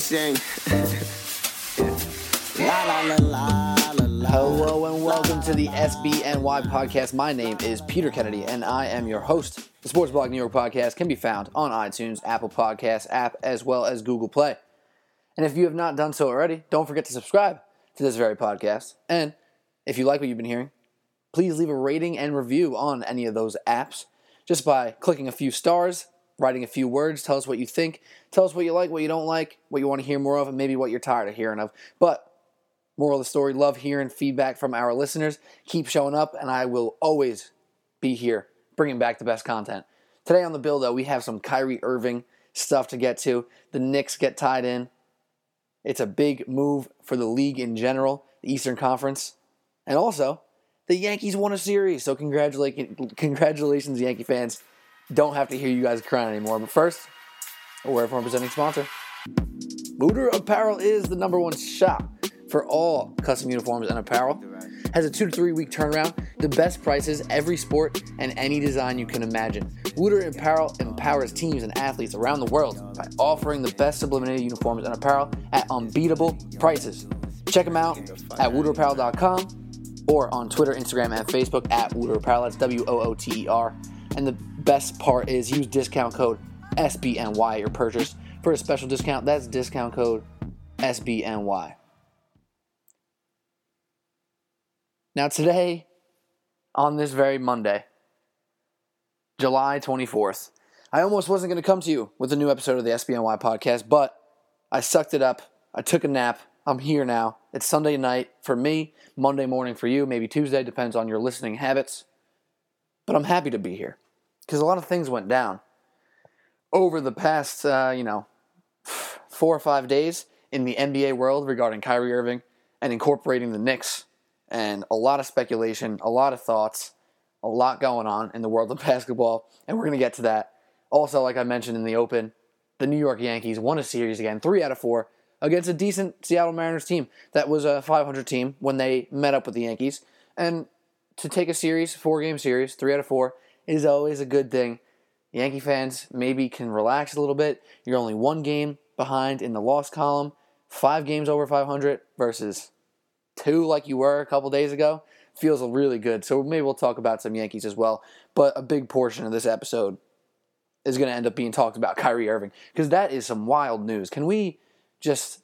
sing. la la la. Hello and welcome to the SBNY podcast. My name is Peter Kennedy and I am your host. The Sports Blog New York podcast can be found on iTunes, Apple Podcasts app, as well as Google Play. And if you have not done so already, don't forget to subscribe to this very podcast. And if you like what you've been hearing, please leave a rating and review on any of those apps just by clicking a few stars, writing a few words, tell us what you think, tell us what you like, what you don't like, what you want to hear more of, and maybe what you're tired of hearing of. But moral of the story, love hearing feedback from our listeners. Keep showing up, and I will always be here bringing back the best content. Today on the bill, though, we have some Kyrie Irving stuff to get to. The Knicks get tied in. It's a big move for the league in general, the Eastern Conference. And also, the Yankees won a series. So congratulations, congratulations, Yankee fans. Don't have to hear you guys crying anymore. But first, a word from our presenting sponsor. Wooter Apparel is the number one shop for all custom uniforms and apparel. Has a two to three week turnaround, the best prices, every sport, and any design you can imagine. Wooter Apparel empowers teams and athletes around the world by offering the best subliminated uniforms and apparel at unbeatable prices. Check them out at wooterapparel.com or on Twitter, Instagram, and Facebook at Wooter Apparel. That's W O O T E R. And the best part is use discount code SBNY at your purchase for a special discount. That's discount code SBNY. Now, today, on this very Monday, July 24th, I almost wasn't going to come to you with a new episode of the SBNY podcast, but I sucked it up. I took a nap. I'm here now. It's Sunday night for me, Monday morning for you, maybe Tuesday, depends on your listening habits. But I'm happy to be here because a lot of things went down over the past, uh, you know, four or five days in the NBA world regarding Kyrie Irving and incorporating the Knicks, and a lot of speculation, a lot of thoughts, a lot going on in the world of basketball, and we're going to get to that. Also, like I mentioned in the open, the New York Yankees won a series again, three out of four, against a decent Seattle Mariners team that was a 500 team when they met up with the Yankees. And to take a series, four game series, three out of four, is always a good thing. Yankee fans maybe can relax a little bit. You're only one game behind in the loss column, five games over 500 versus two like you were a couple days ago. Feels really good. So maybe we'll talk about some Yankees as well. But a big portion of this episode is going to end up being talked about Kyrie Irving because that is some wild news. Can we just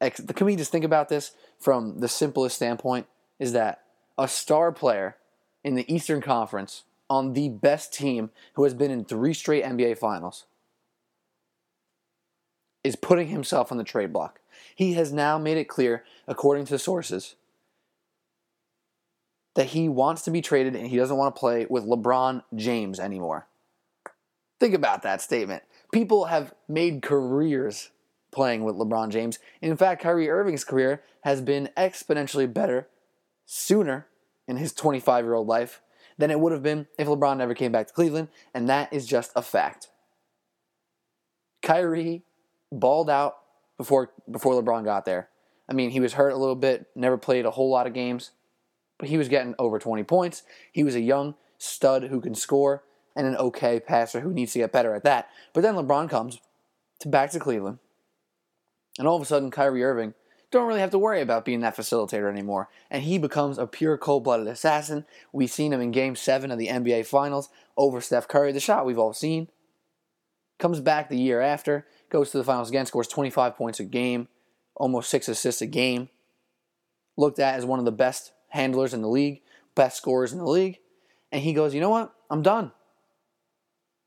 can we just think about this from the simplest standpoint? Is that a star player in the Eastern Conference on the best team who has been in three straight NBA finals is putting himself on the trade block. He has now made it clear, according to sources, that he wants to be traded and he doesn't want to play with LeBron James anymore. Think about that statement. People have made careers playing with LeBron James. In fact, Kyrie Irving's career has been exponentially better sooner in his 25 year old life than it would have been if LeBron never came back to Cleveland, and that is just a fact. Kyrie balled out before before LeBron got there. I mean, he was hurt a little bit, never played a whole lot of games, but he was getting over 20 points. He was a young stud who can score and an okay passer who needs to get better at that. But then LeBron comes to back to Cleveland, and all of a sudden, Kyrie Irving don't really have to worry about being that facilitator anymore. And he becomes a pure cold blooded assassin. We've seen him in game seven of the NBA Finals over Steph Curry, the shot we've all seen. Comes back the year after, goes to the finals again, scores 25 points a game, almost six assists a game. Looked at as one of the best handlers in the league, best scorers in the league. And he goes, you know what? I'm done.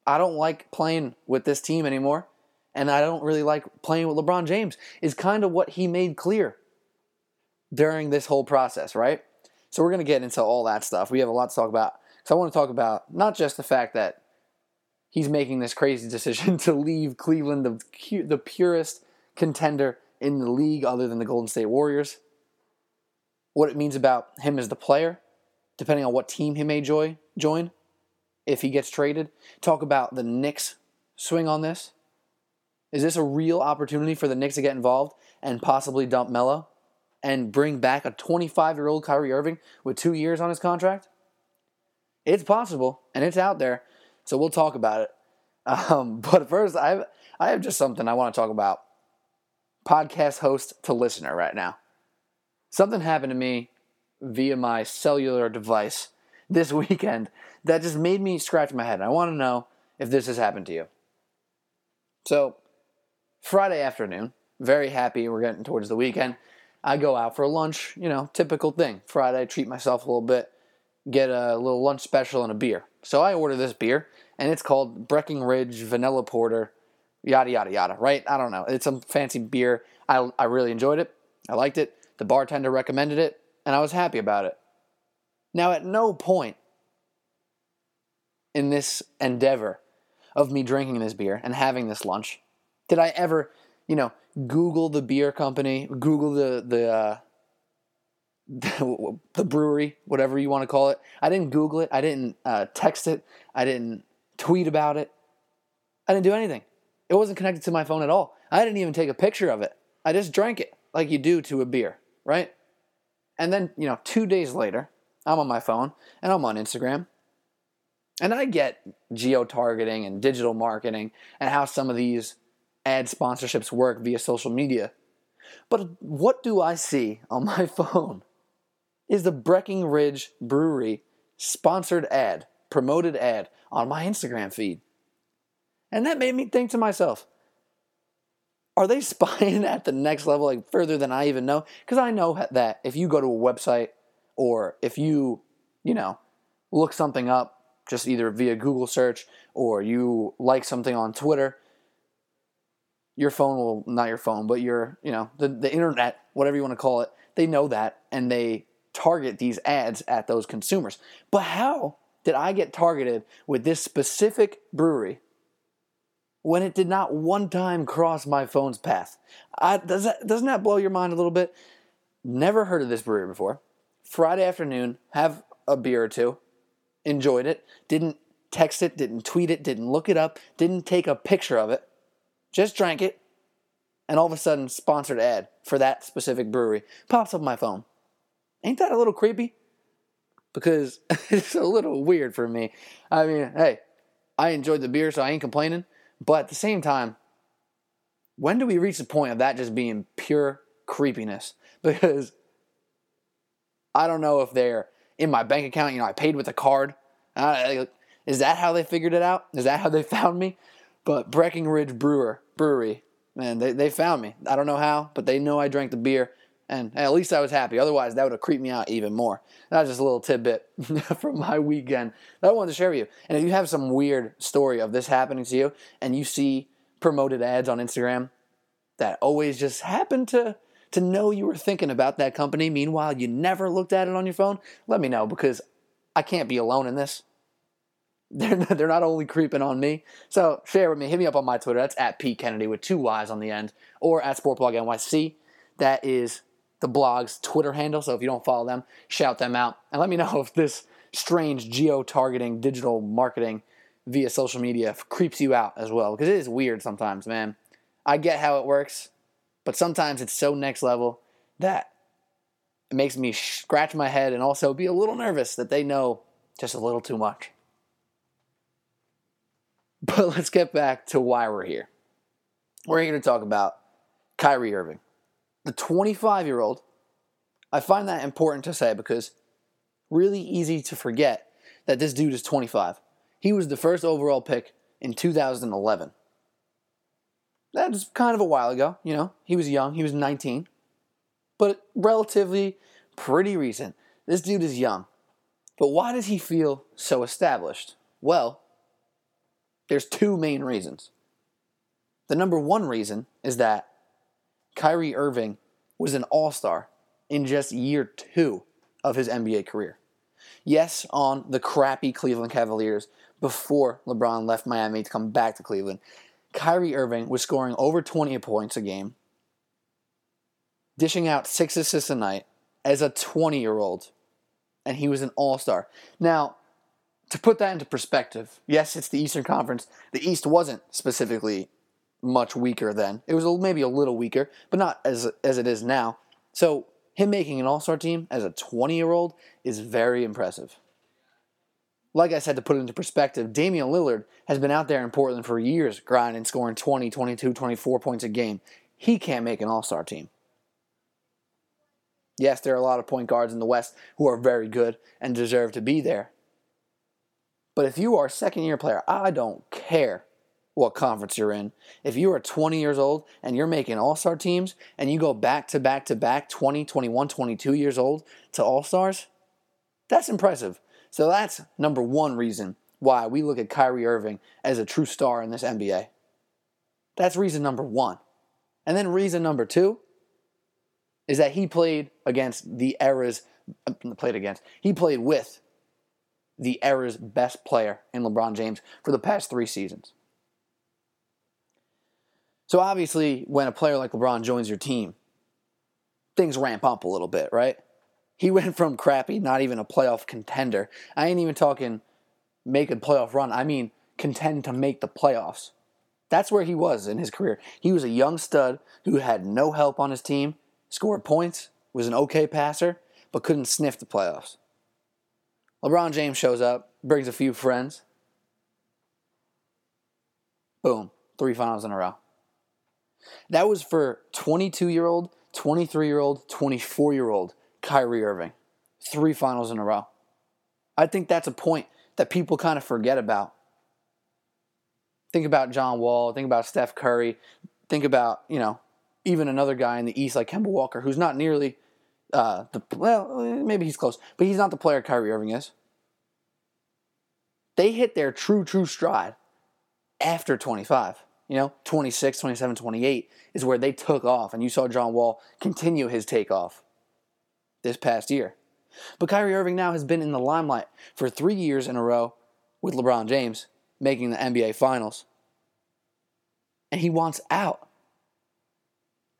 I don't like playing with this team anymore and I don't really like playing with LeBron James, is kind of what he made clear during this whole process, right? So we're going to get into all that stuff. We have a lot to talk about. So I want to talk about not just the fact that he's making this crazy decision to leave Cleveland, the, the purest contender in the league other than the Golden State Warriors, what it means about him as the player, depending on what team he may joy, join if he gets traded. Talk about the Knicks' swing on this is this a real opportunity for the Knicks to get involved and possibly dump Melo and bring back a 25 year old Kyrie Irving with two years on his contract? It's possible and it's out there, so we'll talk about it. Um, but first, I have, I have just something I want to talk about. podcast host to listener right now. Something happened to me via my cellular device this weekend that just made me scratch my head. I want to know if this has happened to you. So, Friday afternoon, very happy we're getting towards the weekend. I go out for lunch, you know, typical thing. Friday, treat myself a little bit, get a little lunch special and a beer. So I order this beer, and it's called Breckenridge Vanilla Porter, yada, yada, yada, right? I don't know. It's some fancy beer. I, I really enjoyed it. I liked it. The bartender recommended it, and I was happy about it. Now, at no point in this endeavor of me drinking this beer and having this lunch did I ever, you know, Google the beer company, Google the the uh, the brewery, whatever you want to call it. I didn't Google it. I didn't uh, text it. I didn't tweet about it. I didn't do anything. It wasn't connected to my phone at all. I didn't even take a picture of it. I just drank it like you do to a beer, right? And then, you know, two days later, I'm on my phone and I'm on Instagram. And I get geo targeting and digital marketing and how some of these ad sponsorships work via social media. But what do I see on my phone? Is the Breckenridge Brewery sponsored ad, promoted ad on my Instagram feed. And that made me think to myself, are they spying at the next level, like further than I even know? Because I know that if you go to a website or if you, you know, look something up, just either via Google search or you like something on Twitter, your phone will not your phone, but your you know the the internet, whatever you want to call it, they know that and they target these ads at those consumers. But how did I get targeted with this specific brewery when it did not one time cross my phone's path? I, does that, doesn't that blow your mind a little bit? Never heard of this brewery before. Friday afternoon, have a beer or two, enjoyed it, didn't text it, didn't tweet it, didn't look it up, didn't take a picture of it just drank it, and all of a sudden, sponsored ad for that specific brewery pops up my phone. Ain't that a little creepy? Because it's a little weird for me. I mean, hey, I enjoyed the beer, so I ain't complaining. But at the same time, when do we reach the point of that just being pure creepiness? Because I don't know if they're in my bank account. You know, I paid with a card. Is that how they figured it out? Is that how they found me? But Breckenridge Brewer Brewery, man, they, they found me. I don't know how, but they know I drank the beer, and at least I was happy. Otherwise, that would have creeped me out even more. That's just a little tidbit from my weekend that I wanted to share with you. And if you have some weird story of this happening to you, and you see promoted ads on Instagram that always just happen to to know you were thinking about that company, meanwhile you never looked at it on your phone, let me know because I can't be alone in this. They're not, they're not only creeping on me. So share with me. Hit me up on my Twitter. That's at Pete Kennedy with two Y's on the end, or at Sportblog NYC. That is the blog's Twitter handle. So if you don't follow them, shout them out and let me know if this strange geo targeting digital marketing via social media creeps you out as well because it is weird sometimes, man. I get how it works, but sometimes it's so next level that it makes me scratch my head and also be a little nervous that they know just a little too much. But let's get back to why we're here. We're here to talk about Kyrie Irving, the 25 year old. I find that important to say because really easy to forget that this dude is 25. He was the first overall pick in 2011. That's kind of a while ago, you know. He was young, he was 19, but relatively pretty recent. This dude is young. But why does he feel so established? Well, there's two main reasons. The number one reason is that Kyrie Irving was an all star in just year two of his NBA career. Yes, on the crappy Cleveland Cavaliers before LeBron left Miami to come back to Cleveland, Kyrie Irving was scoring over 20 points a game, dishing out six assists a night as a 20 year old, and he was an all star. Now, to put that into perspective, yes, it's the Eastern Conference. The East wasn't specifically much weaker then. It was maybe a little weaker, but not as as it is now. So him making an All-Star team as a 20-year-old is very impressive. Like I said, to put it into perspective, Damian Lillard has been out there in Portland for years, grinding, scoring 20, 22, 24 points a game. he can't make an all star team. Yes, there are a lot of point guards in the West who are very good and deserve to be there. But if you are a second year player, I don't care what conference you're in. If you are 20 years old and you're making all star teams and you go back to back to back 20, 21, 22 years old to all stars, that's impressive. So that's number one reason why we look at Kyrie Irving as a true star in this NBA. That's reason number one. And then reason number two is that he played against the era's, uh, played against, he played with the era's best player in LeBron James for the past three seasons. So obviously, when a player like LeBron joins your team, things ramp up a little bit, right? He went from crappy, not even a playoff contender. I ain't even talking make a playoff run. I mean, contend to make the playoffs. That's where he was in his career. He was a young stud who had no help on his team, scored points, was an okay passer, but couldn't sniff the playoffs. LeBron James shows up, brings a few friends. Boom, three finals in a row. That was for 22 year old, 23 year old, 24 year old Kyrie Irving. Three finals in a row. I think that's a point that people kind of forget about. Think about John Wall, think about Steph Curry, think about, you know, even another guy in the East like Kemba Walker, who's not nearly uh, the well, maybe he's close, but he's not the player Kyrie Irving is. They hit their true, true stride after 25. You know, 26, 27, 28 is where they took off, and you saw John Wall continue his takeoff this past year. But Kyrie Irving now has been in the limelight for three years in a row with LeBron James making the NBA Finals. And he wants out.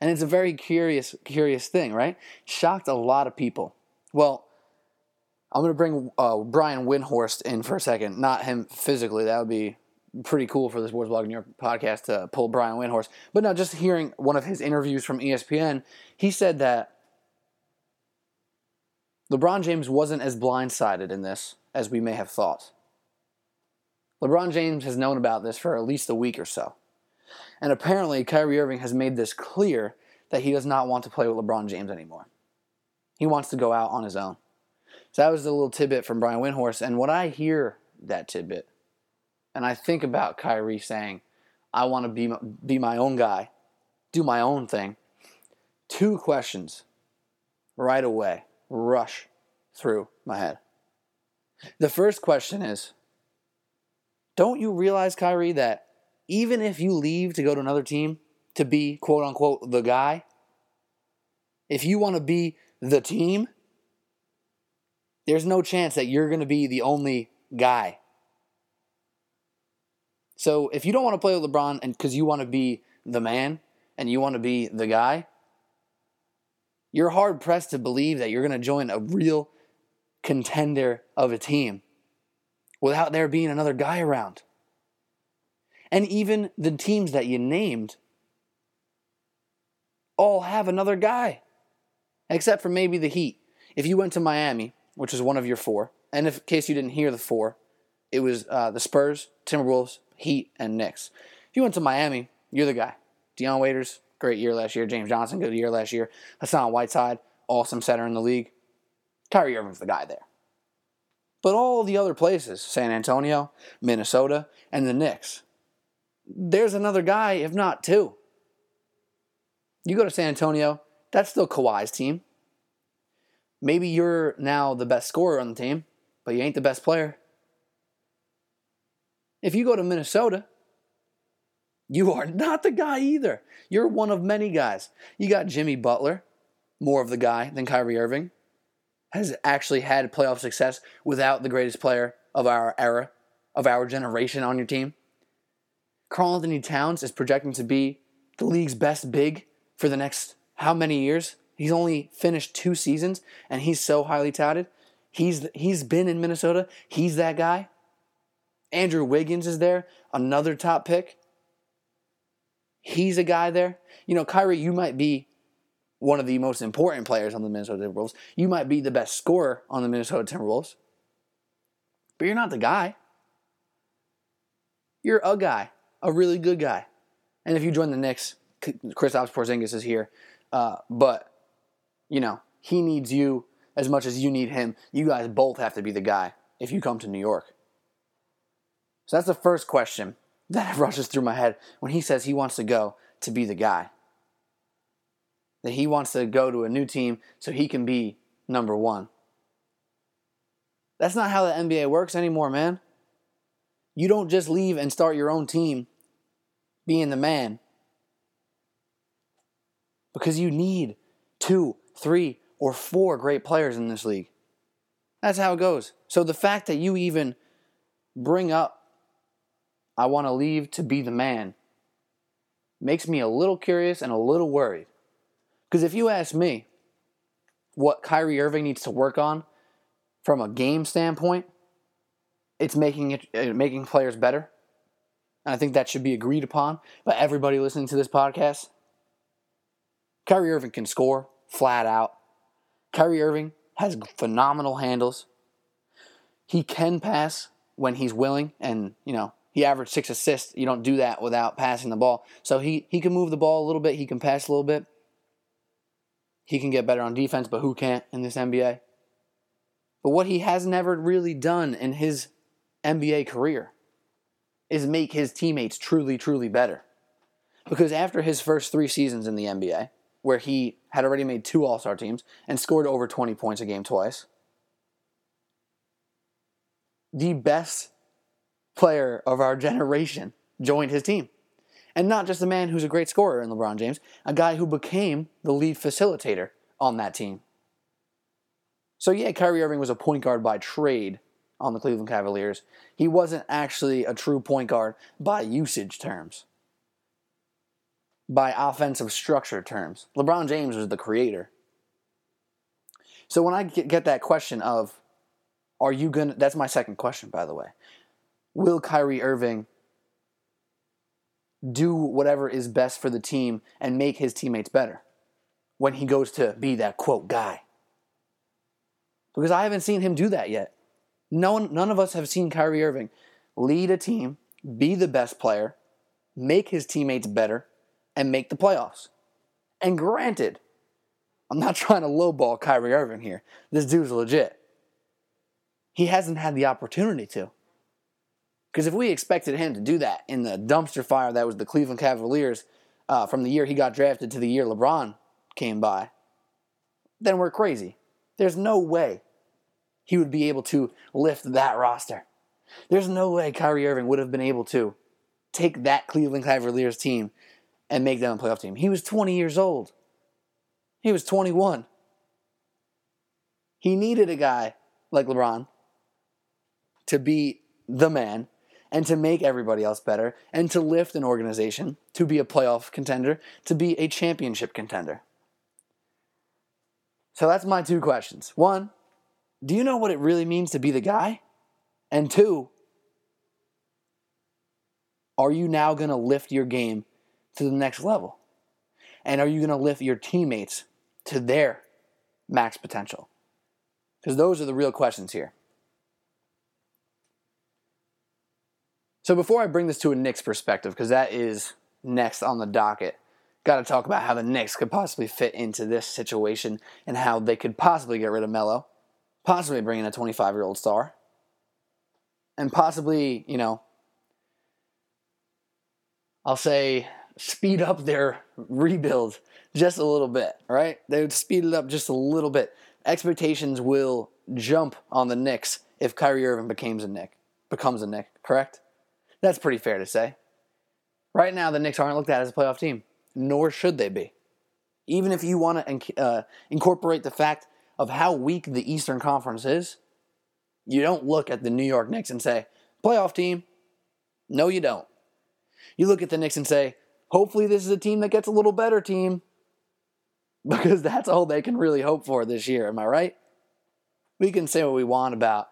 And it's a very curious, curious thing, right? Shocked a lot of people. Well, I'm going to bring uh, Brian Windhorst in for a second. Not him physically. That would be pretty cool for the Sports Blog New York podcast to pull Brian Windhorst. But now, just hearing one of his interviews from ESPN, he said that LeBron James wasn't as blindsided in this as we may have thought. LeBron James has known about this for at least a week or so. And apparently, Kyrie Irving has made this clear that he does not want to play with LeBron James anymore. He wants to go out on his own. So that was a little tidbit from Brian Windhorst. And when I hear that tidbit, and I think about Kyrie saying, I want to be, be my own guy, do my own thing, two questions right away rush through my head. The first question is Don't you realize, Kyrie, that even if you leave to go to another team to be quote unquote the guy, if you want to be the team, there's no chance that you're going to be the only guy. So if you don't want to play with LeBron and because you want to be the man and you want to be the guy, you're hard pressed to believe that you're going to join a real contender of a team without there being another guy around. And even the teams that you named all have another guy, except for maybe the Heat. If you went to Miami, which is one of your four, and if, in case you didn't hear the four, it was uh, the Spurs, Timberwolves, Heat, and Knicks. If you went to Miami, you're the guy. Dion Waiters, great year last year. James Johnson, good year last year. Hassan Whiteside, awesome center in the league. Kyrie Irving's the guy there. But all the other places, San Antonio, Minnesota, and the Knicks, there's another guy, if not two. You go to San Antonio, that's still Kawhi's team. Maybe you're now the best scorer on the team, but you ain't the best player. If you go to Minnesota, you are not the guy either. You're one of many guys. You got Jimmy Butler, more of the guy than Kyrie Irving, has actually had playoff success without the greatest player of our era, of our generation on your team. Karl-Anthony Towns is projecting to be the league's best big for the next how many years? He's only finished two seasons and he's so highly touted. He's he's been in Minnesota. He's that guy. Andrew Wiggins is there, another top pick. He's a guy there. You know, Kyrie, you might be one of the most important players on the Minnesota Timberwolves. You might be the best scorer on the Minnesota Timberwolves. But you're not the guy. You're a guy, a really good guy. And if you join the Knicks, Kristaps Porzingis is here, uh, but you know he needs you as much as you need him. You guys both have to be the guy if you come to New York. So that's the first question that rushes through my head when he says he wants to go to be the guy. That he wants to go to a new team so he can be number one. That's not how the NBA works anymore, man. You don't just leave and start your own team being the man. Because you need two, three, or four great players in this league. That's how it goes. So the fact that you even bring up, I want to leave to be the man, makes me a little curious and a little worried. Because if you ask me what Kyrie Irving needs to work on from a game standpoint, it's making it uh, making players better. And I think that should be agreed upon by everybody listening to this podcast. Kyrie Irving can score flat out. Kyrie Irving has phenomenal handles. He can pass when he's willing, and you know he averaged six assists. You don't do that without passing the ball. So he he can move the ball a little bit. He can pass a little bit. He can get better on defense, but who can't in this NBA? But what he has never really done in his NBA career is make his teammates truly, truly better. Because after his first three seasons in the NBA, where he had already made two All Star teams and scored over 20 points a game twice, the best player of our generation joined his team. And not just a man who's a great scorer in LeBron James, a guy who became the lead facilitator on that team. So, yeah, Kyrie Irving was a point guard by trade on the Cleveland Cavaliers. He wasn't actually a true point guard by usage terms, by offensive structure terms. LeBron James was the creator. So, when I get that question of, are you going to, that's my second question, by the way. Will Kyrie Irving do whatever is best for the team and make his teammates better when he goes to be that quote guy. Because I haven't seen him do that yet. No one, none of us have seen Kyrie Irving lead a team, be the best player, make his teammates better, and make the playoffs. And granted, I'm not trying to lowball Kyrie Irving here. This dude's legit. He hasn't had the opportunity to. Because if we expected him to do that in the dumpster fire that was the Cleveland Cavaliers uh, from the year he got drafted to the year LeBron came by, then we're crazy. There's no way he would be able to lift that roster. There's no way Kyrie Irving would have been able to take that Cleveland Cavaliers team and make them a playoff team. He was 20 years old. He was 21. He needed a guy like LeBron to be the man and to make everybody else better and to lift an organization to be a playoff contender, to be a championship contender. So that's my two questions. One, do you know what it really means to be the guy? And two, are you now going to lift your game to the next level? And are you going to lift your teammates to their max potential? Because those are the real questions here. So before I bring this to a Knicks perspective, because that is next on the docket, got to talk about how the Knicks could possibly fit into this situation and how they could possibly get rid of Melo, possibly bring in a 25 year old star, and possibly, you know, I'll say speed up their rebuild just a little bit, right? They would speed it up just a little bit. Expectations will jump on the Knicks if Kyrie Irving becomes a Knick, becomes a Knick, correct? That's pretty fair to say. Right now, the Knicks aren't looked at as a playoff team, nor should they be. Even if you want to uh, incorporate the fact of how weak the Eastern Conference is, you don't look at the New York Knicks and say, playoff team. No, you don't. You look at the Knicks and say, hopefully this is a team that gets a little better team. Because that's all they can really hope for this year. Am I right? We can say what we want about,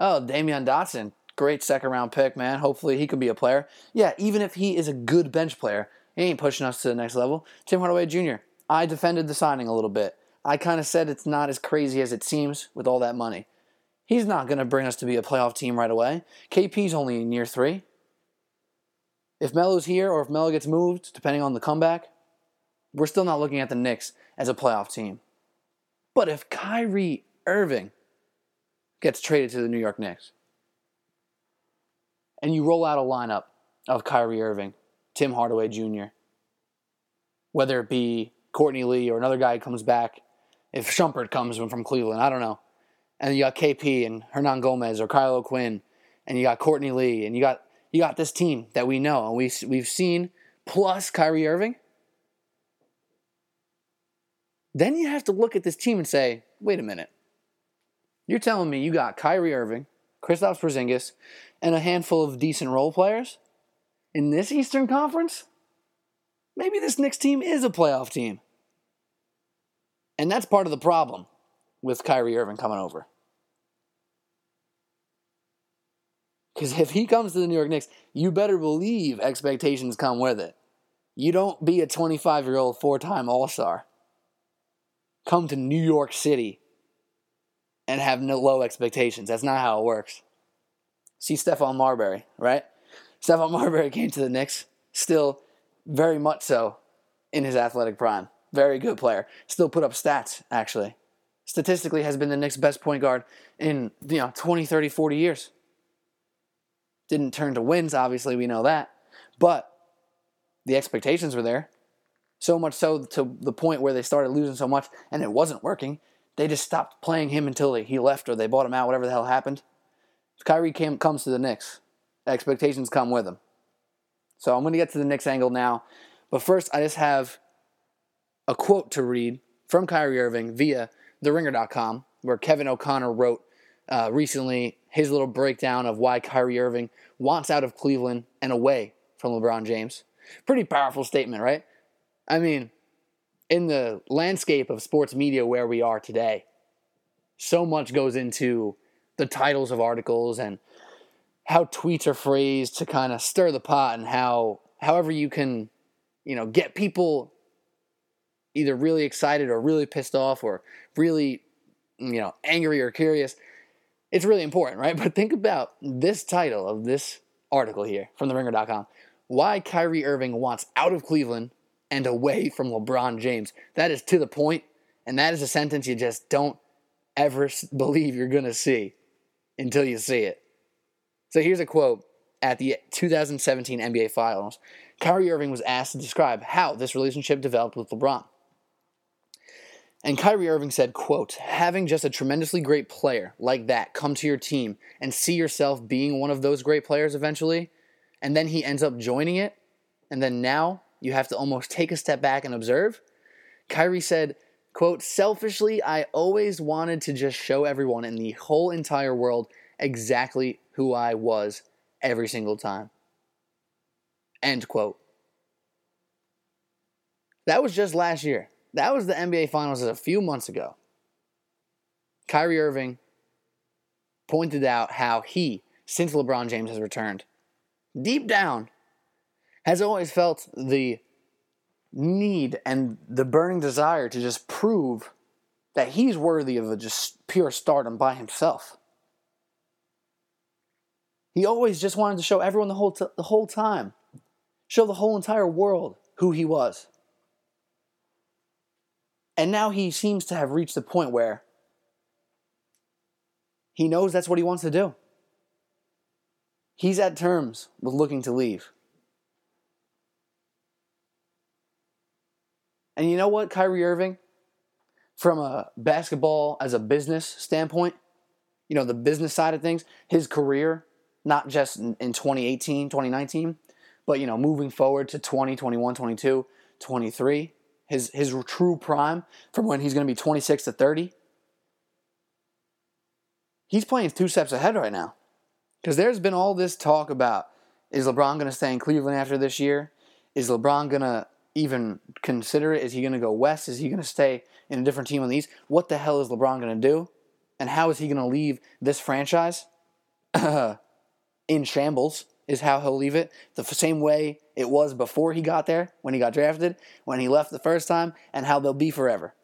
oh, Damyean Dotson great second round pick, man. Hopefully he can be a player. Yeah, even if he is a good bench player, he ain't pushing us to the next level. Tim Hardaway Jr. I defended the signing a little bit. I kind of said it's not as crazy as it seems with all that money. He's not going to bring us to be a playoff team right away. KP's only in year three. If Melo's here or if Melo gets moved, depending on the comeback, we're still not looking at the Knicks as a playoff team. But if Kyrie Irving gets traded to the New York Knicks, and you roll out a lineup of Kyrie Irving, Tim Hardaway Jr., whether it be Courtney Lee or another guy comes back, if Shumpert comes from Cleveland, I don't know. And you got KP and Hernangomez or Kyle O'Quinn, and you got Courtney Lee, and you got you got this team that we know and we we've seen plus Kyrie Irving. Then you have to look at this team and say, wait a minute. You're telling me you got Kyrie Irving, Kristaps Porzingis, and a handful of decent role players in this Eastern Conference? Maybe this Knicks team is a playoff team. And that's part of the problem with Kyrie Irving coming over. Because if he comes to the New York Knicks, you better believe expectations come with it. You don't be a 25 year old four time All Star. Come to New York City and have no low expectations. That's not how it works. See Stephon Marbury, right? Stephon Marbury came to the Knicks, still very much so in his athletic prime. Very good player. Still put up stats, actually. Statistically has been the Knicks' best point guard in, you know, 20, 30, 40 years. Didn't turn to wins, obviously, we know that. But the expectations were there. So much so to the point where they started losing so much and it wasn't working. They just stopped playing him until he left or they bought him out, whatever the hell happened. If Kyrie came, comes to the Knicks, expectations come with him. So I'm going to get to the Knicks angle now. But first, I just have a quote to read from Kyrie Irving via TheRinger.com, where Kevin O'Connor wrote uh, recently his little breakdown of why Kyrie Irving wants out of Cleveland and away from LeBron James. Pretty powerful statement, right? I mean, in the landscape of sports media where we are today, so much goes into the titles of articles and how tweets are phrased to kind of stir the pot and how however you can, you know, get people either really excited or really pissed off or really, you know, angry or curious. It's really important, right? But think about this title of this article here from theringer.com. Why Kyrie Irving wants out of Cleveland and away from LeBron James. That is to the point, and that is a sentence you just don't ever believe you're going to see until you see it. So here's a quote at the 2017 NBA Finals. Kyrie Irving was asked to describe how this relationship developed with LeBron. And Kyrie Irving said, quote, having just a tremendously great player like that come to your team and see yourself being one of those great players eventually, and then he ends up joining it, and then now you have to almost take a step back and observe. Kyrie said, quote, selfishly, I always wanted to just show everyone in the whole entire world exactly who I was every single time. End quote. That was just last year. That was the NBA Finals a few months ago. Kyrie Irving pointed out how he, since LeBron James has returned, deep down, has always felt the need and the burning desire to just prove that he's worthy of a just pure stardom by himself. He always just wanted to show everyone the whole, t- the whole time, show the whole entire world who he was. And now he seems to have reached the point where he knows that's what he wants to do. He's at terms with looking to leave. And you know what, Kyrie Irving? From a basketball as a business standpoint, you know, the business side of things, his career, not just in 2018, 2019, but, you know, moving forward to 20, 21, 22, 23, his his true prime from when he's going to be 26 to 30 he's playing two steps ahead right now. Because there's been all this talk about is lebron going to stay in cleveland after this year? Is lebron going to even consider it? Is he going to go west? Is he going to stay in a different team on the east? What the hell is lebron going to do? And how is he going to leave this franchise in shambles is how he'll leave it. The same way it was before he got there, when he got drafted, when he left the first time, and how they'll be forever.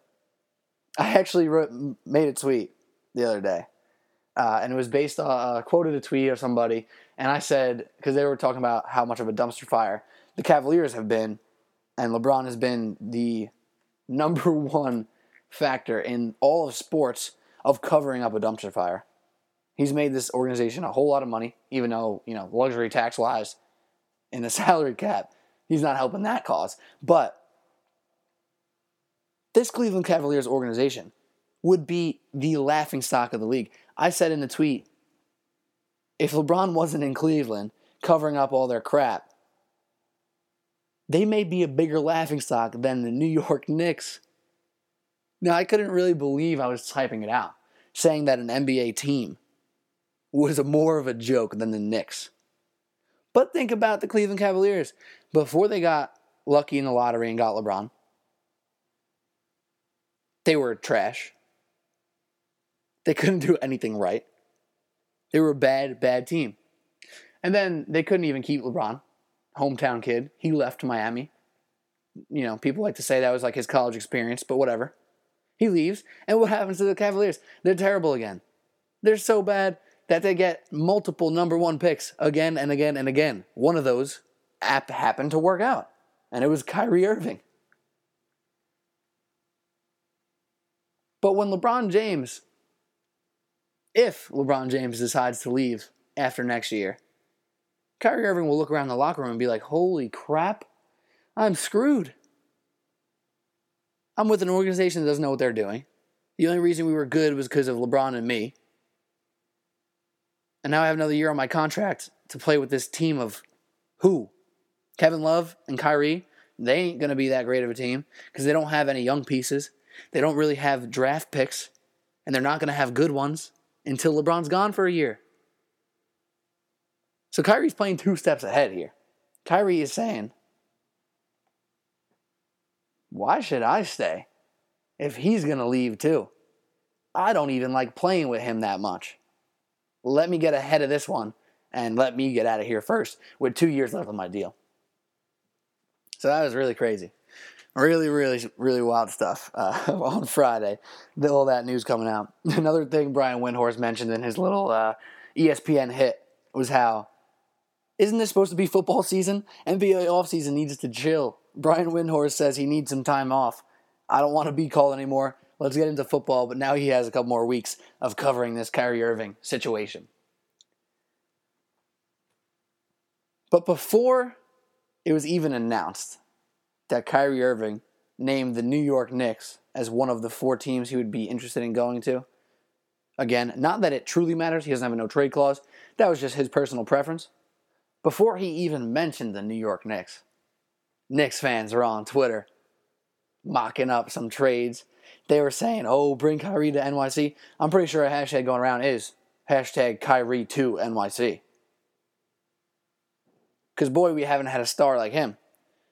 I actually wrote, made a tweet the other day, uh, and it was based on uh, quoted a tweet of somebody, and I said because they were talking about how much of a dumpster fire the Cavaliers have been And LeBron has been the number one factor in all of sports of covering up a dumpster fire. He's made this organization a whole lot of money, even though, you know, luxury tax wise, in the salary cap, he's not helping that cause. But this Cleveland Cavaliers organization would be the laughing stock of the league. I said in the tweet if LeBron wasn't in Cleveland covering up all their crap, they may be a bigger laughing stock than the New York Knicks. Now, I couldn't really believe I was typing it out, saying that an NBA team was more of a joke than the Knicks. But think about the Cleveland Cavaliers. Before they got lucky in the lottery and got LeBron, they were trash. They couldn't do anything right. They were a bad, bad team. And then they couldn't even keep LeBron, hometown kid. He left Miami. You know, people like to say that was like his college experience, but whatever. He leaves, and what happens to the Cavaliers? They're terrible again. They're so bad that they get multiple number one picks again and again and again. One of those app happened to work out, and it was Kyrie Irving. But when LeBron James, if LeBron James decides to leave after next year, Kyrie Irving will look around the locker room and be like, holy crap, I'm screwed. I'm with an organization that doesn't know what they're doing. The only reason we were good was because of LeBron and me. And now I have another year on my contract to play with this team of who? Kevin Love and Kyrie. They ain't going to be that great of a team because they don't have any young pieces. They don't really have draft picks. And they're not going to have good ones until LeBron's gone for a year. So Kyrie's playing two steps ahead here. Kyrie is saying, why should I stay if he's going to leave too? I don't even like playing with him that much. Let me get ahead of this one and let me get out of here first with two years left on my deal. So that was really crazy. Really, really, really wild stuff uh, on Friday. All that news coming out. Another thing Brian Windhorst mentioned in his little uh, ESPN hit was how isn't this supposed to be football season? NBA offseason needs to chill. Brian Windhorst says he needs some time off. I don't want to be called anymore. Let's get into football, but now he has a couple more weeks of covering this Kyrie Irving situation. But before it was even announced that Kyrie Irving named the New York Knicks as one of the four teams he would be interested in going to, again, not that it truly matters, he doesn't have a no trade clause, that was just his personal preference. Before he even mentioned the New York Knicks, Knicks fans are on Twitter mocking up some trades. They were saying, oh, bring Kyrie to NYC. I'm pretty sure a hashtag going around is hashtag Kyrie to NYC. Because, boy, we haven't had a star like him.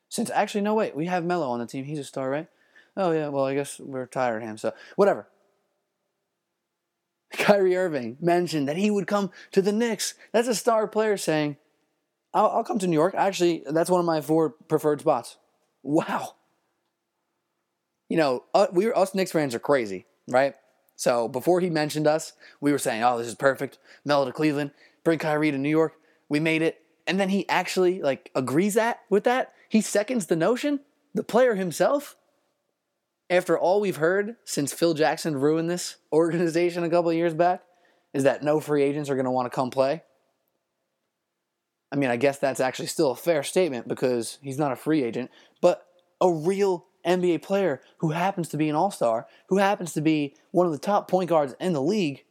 Since, actually, no, wait, we have Melo on the team. He's a star, right? Oh, yeah, well, I guess we're tired of him, so whatever. Kyrie Irving mentioned that he would come to the Knicks. That's a star player saying, I'll, I'll come to New York. Actually, that's one of my four preferred spots. Wow. You know, uh, we were, us Knicks fans are crazy, right? So before he mentioned us, we were saying, "Oh, this is perfect." Melo to Cleveland, bring Kyrie to New York. We made it, and then he actually like agrees that with that. He seconds the notion. The player himself. After all we've heard since Phil Jackson ruined this organization a couple years back, is that no free agents are going to want to come play. I mean, I guess that's actually still a fair statement because he's not a free agent, but a real NBA player who happens to be an all star, who happens to be one of the top point guards in the league,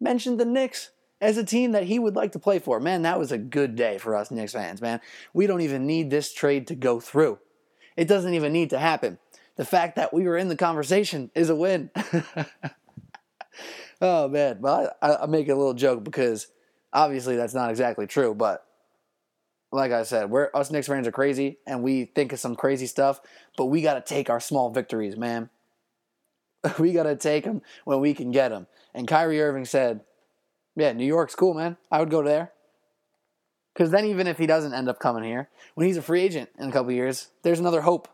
mentioned the Knicks as a team that he would like to play for. Man, that was a good day for us Knicks fans, man. We don't even need this trade to go through. It doesn't even need to happen. The fact that we were in the conversation is a win. oh, man. But I, I make a little joke because obviously that's not exactly true, but like I said, we're us Knicks fans are crazy and we think of some crazy stuff, but we got to take our small victories, man. we got to take them when we can get them. And Kyrie Irving said, "Yeah, New York's cool, man. I would go there." Because then, even if he doesn't end up coming here, when he's a free agent in a couple years, there's another hope,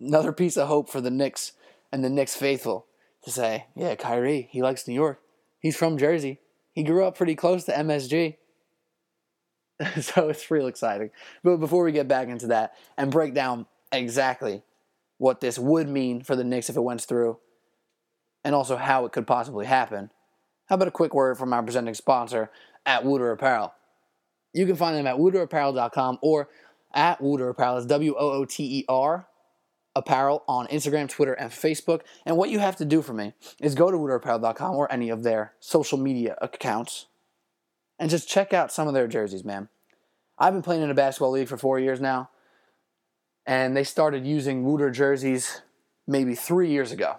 another piece of hope for the Knicks and the Knicks faithful to say, "Yeah, Kyrie, he likes New York. He's from Jersey. He grew up pretty close to MSG." so it's real exciting. But before we get back into that and break down exactly what this would mean for the Knicks if it went through, and also how it could possibly happen, how about a quick word from our presenting sponsor at Wooter Apparel? You can find them at wooterapparel.com or at Wooter Apparel. It's W O O T E R Apparel on Instagram, Twitter, and Facebook. And what you have to do for me is go to wooterapparel.com or any of their social media accounts and just check out some of their jerseys, man. I've been playing in a basketball league for four years now, and they started using Wooter jerseys maybe three years ago.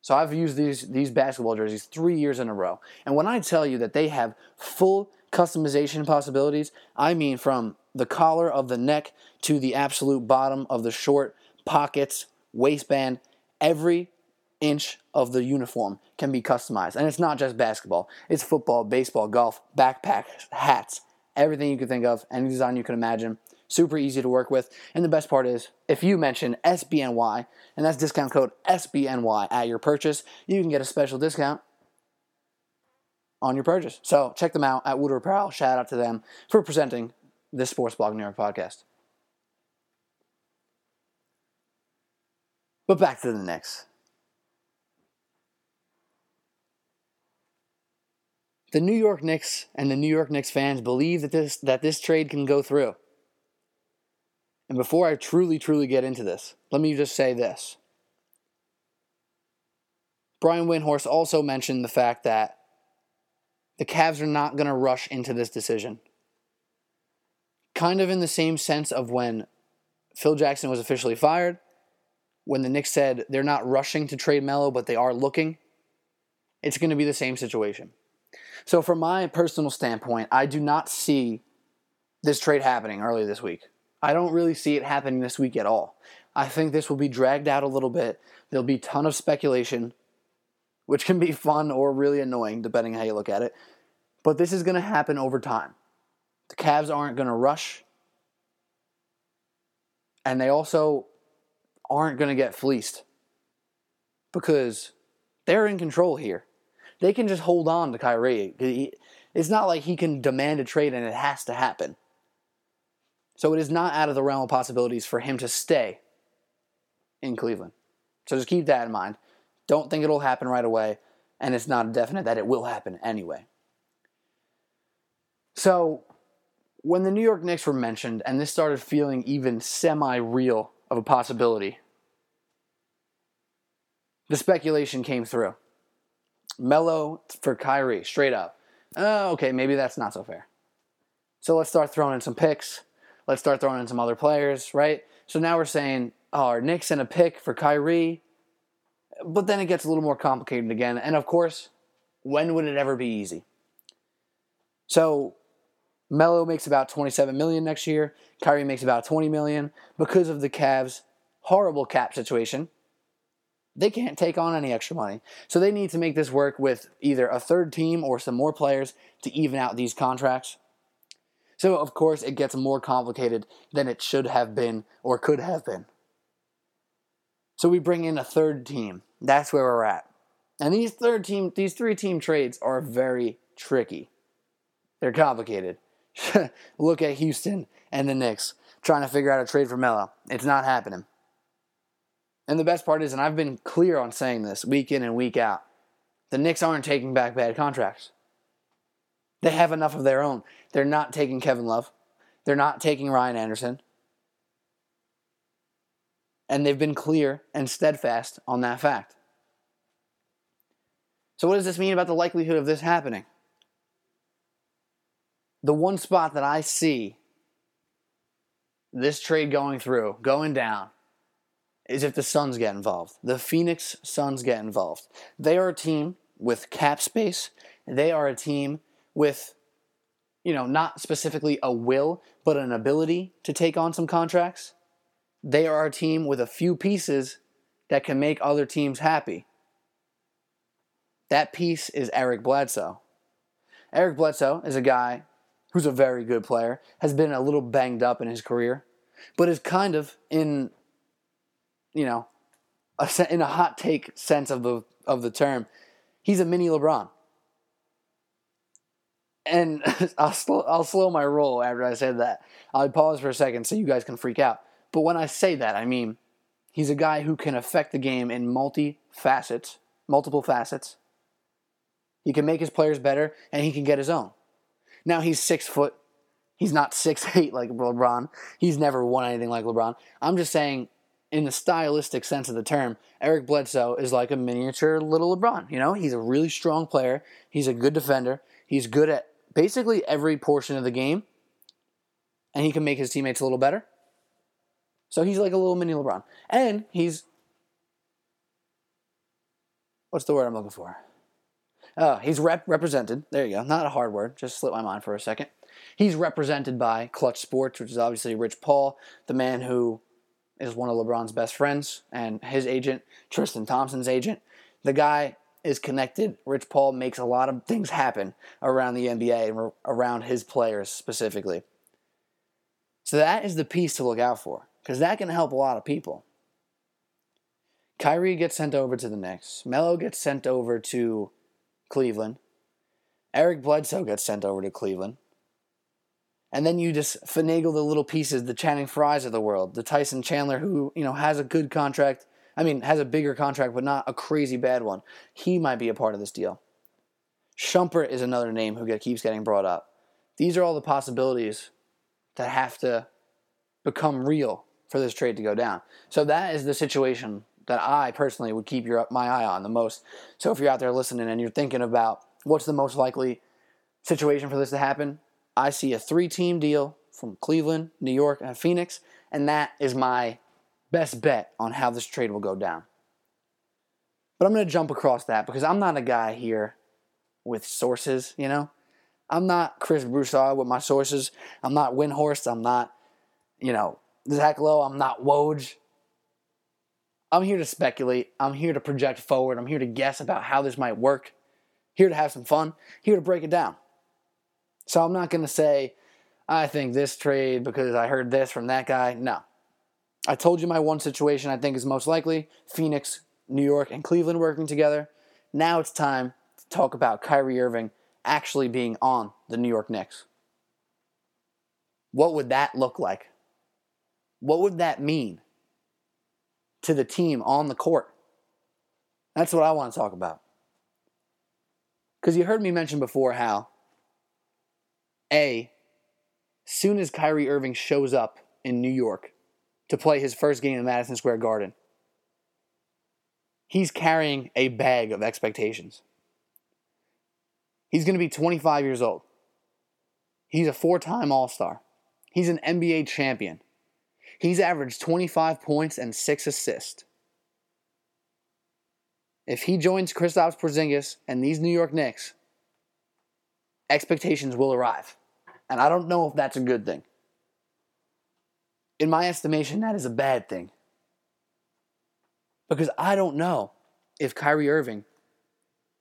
So I've used these these basketball jerseys three years in a row. And when I tell you that they have full customization possibilities, I mean from the collar of the neck to the absolute bottom of the short, pockets, waistband, every inch of the uniform can be customized. And it's not just basketball, it's football, baseball, golf, backpacks, hats, everything you can think of, any design you can imagine. Super easy to work with. And the best part is, if you mention SBNY, and that's discount code SBNY at your purchase, you can get a special discount on your purchase. So check them out at Wooter Apparel. Shout out to them for presenting this Sports Blog New York podcast. But back to the Knicks. The New York Knicks and the New York Knicks fans believe that this that this trade can go through. And before I truly, truly get into this, let me just say this. Brian Windhorst also mentioned the fact that the Cavs are not going to rush into this decision. Kind of in the same sense of when Phil Jackson was officially fired, when the Knicks said they're not rushing to trade Melo, but they are looking. It's going to be the same situation. So, from my personal standpoint, I do not see this trade happening early this week. I don't really see it happening this week at all. I think this will be dragged out a little bit. There'll be a ton of speculation, which can be fun or really annoying, depending how you look at it. But this is going to happen over time. The Cavs aren't going to rush, and they also aren't going to get fleeced because they're in control here. They can just hold on to Kyrie. It's not like he can demand a trade and it has to happen. So it is not out of the realm of possibilities for him to stay in Cleveland. So just keep that in mind. Don't think it'll happen right away, and it's not definite that it will happen anyway. So when the New York Knicks were mentioned and this started feeling even semi real of a possibility, the speculation came through. Melo for Kyrie, straight up. Oh, okay, maybe that's not so fair. So let's start throwing in some picks. Let's start throwing in some other players, right? So now we're saying, oh, our Knicks and a pick for Kyrie. But then it gets a little more complicated again. And of course, when would it ever be easy? So Melo makes about 27 million next year. Kyrie makes about 20 million because of the Cavs' horrible cap situation they can't take on any extra money. So they need to make this work with either a third team or some more players to even out these contracts. So, of course, it gets more complicated than it should have been or could have been. So we bring in a third team. That's where we're at. And these third team, these three team trades are very tricky. They're complicated. Look at Houston and the Knicks trying to figure out a trade for Melo. It's not happening. And the best part is, and I've been clear on saying this week in and week out, the Knicks aren't taking back bad contracts. They have enough of their own. They're not taking Kevin Love. They're not taking Ryan Anderson. And they've been clear and steadfast on that fact. So, what does this mean about the likelihood of this happening? The one spot that I see this trade going through, going down, is if the Suns get involved. The Phoenix Suns get involved. They are a team with cap space. They are a team with, you know, not specifically a will, but an ability to take on some contracts. They are a team with a few pieces that can make other teams happy. That piece is Eric Bledsoe. Eric Bledsoe is a guy who's a very good player, has been a little banged up in his career, but is kind of in you know, a, in a hot take sense of the of the term, he's a mini LeBron. And I'll I'll slow my roll after I said that. I'll pause for a second so you guys can freak out. But when I say that, I mean he's a guy who can affect the game in multi facets, multiple facets. He can make his players better and he can get his own. Now he's six foot. He's not six eight like LeBron. He's never won anything like LeBron. I'm just saying, in the stylistic sense of the term, Eric Bledsoe is like a miniature little LeBron. You know, he's a really strong player. He's a good defender. He's good at basically every portion of the game, and he can make his teammates a little better. So he's like a little mini LeBron, and he's what's the word I'm looking for? Oh, he's rep- represented. There you go. Not a hard word. Just slipped my mind for a second. He's represented by Clutch Sports, which is obviously Rich Paul, the man who is one of LeBron's best friends, and his agent, Tristan Thompson's agent. The guy is connected. Rich Paul makes a lot of things happen around the NBA and around his players specifically. So that is the piece to look out for because that can help a lot of people. Kyrie gets sent over to the Knicks. Melo gets sent over to Cleveland. Eric Bledsoe gets sent over to Cleveland. And then you just finagle the little pieces, the Channing Fryes of the world, the Tyson Chandler, who, you know, has a good contract. I mean, has a bigger contract, but not a crazy bad one. He might be a part of this deal. Shumpert is another name who keeps getting brought up. These are all the possibilities that have to become real for this trade to go down. So that is the situation that I personally would keep your my eye on the most. So if you're out there listening and you're thinking about what's the most likely situation for this to happen, I see a three-team deal from Cleveland, New York, and Phoenix, and that is my best bet on how this trade will go down. But I'm going to jump across that because I'm not a guy here with sources, you know? I'm not Chris Broussard with my sources. I'm not Windhorst. I'm not, you know, Zach Lowe. I'm not Woj. I'm here to speculate. I'm here to project forward. I'm here to guess about how this might work. Here to have some fun. Here to break it down. So I'm not going to say, I think this trade because I heard this from that guy. No. I told you my one situation I think is most likely Phoenix, New York, and Cleveland working together. Now it's time to talk about Kyrie Irving actually being on the New York Knicks. What would that look like? What would that mean to the team on the court? That's what I want to talk about. Because you heard me mention before how, A, soon as Kyrie Irving shows up in New York to play his first game in Madison Square Garden, he's carrying a bag of expectations. He's going to be 25 years old. He's a four time All Star. He's an NBA champion. He's averaged 25 points and six assists. If he joins Kristaps Porzingis and these New York Knicks, expectations will arrive. And I don't know if that's a good thing. In my estimation, that is a bad thing. Because I don't know if Kyrie Irving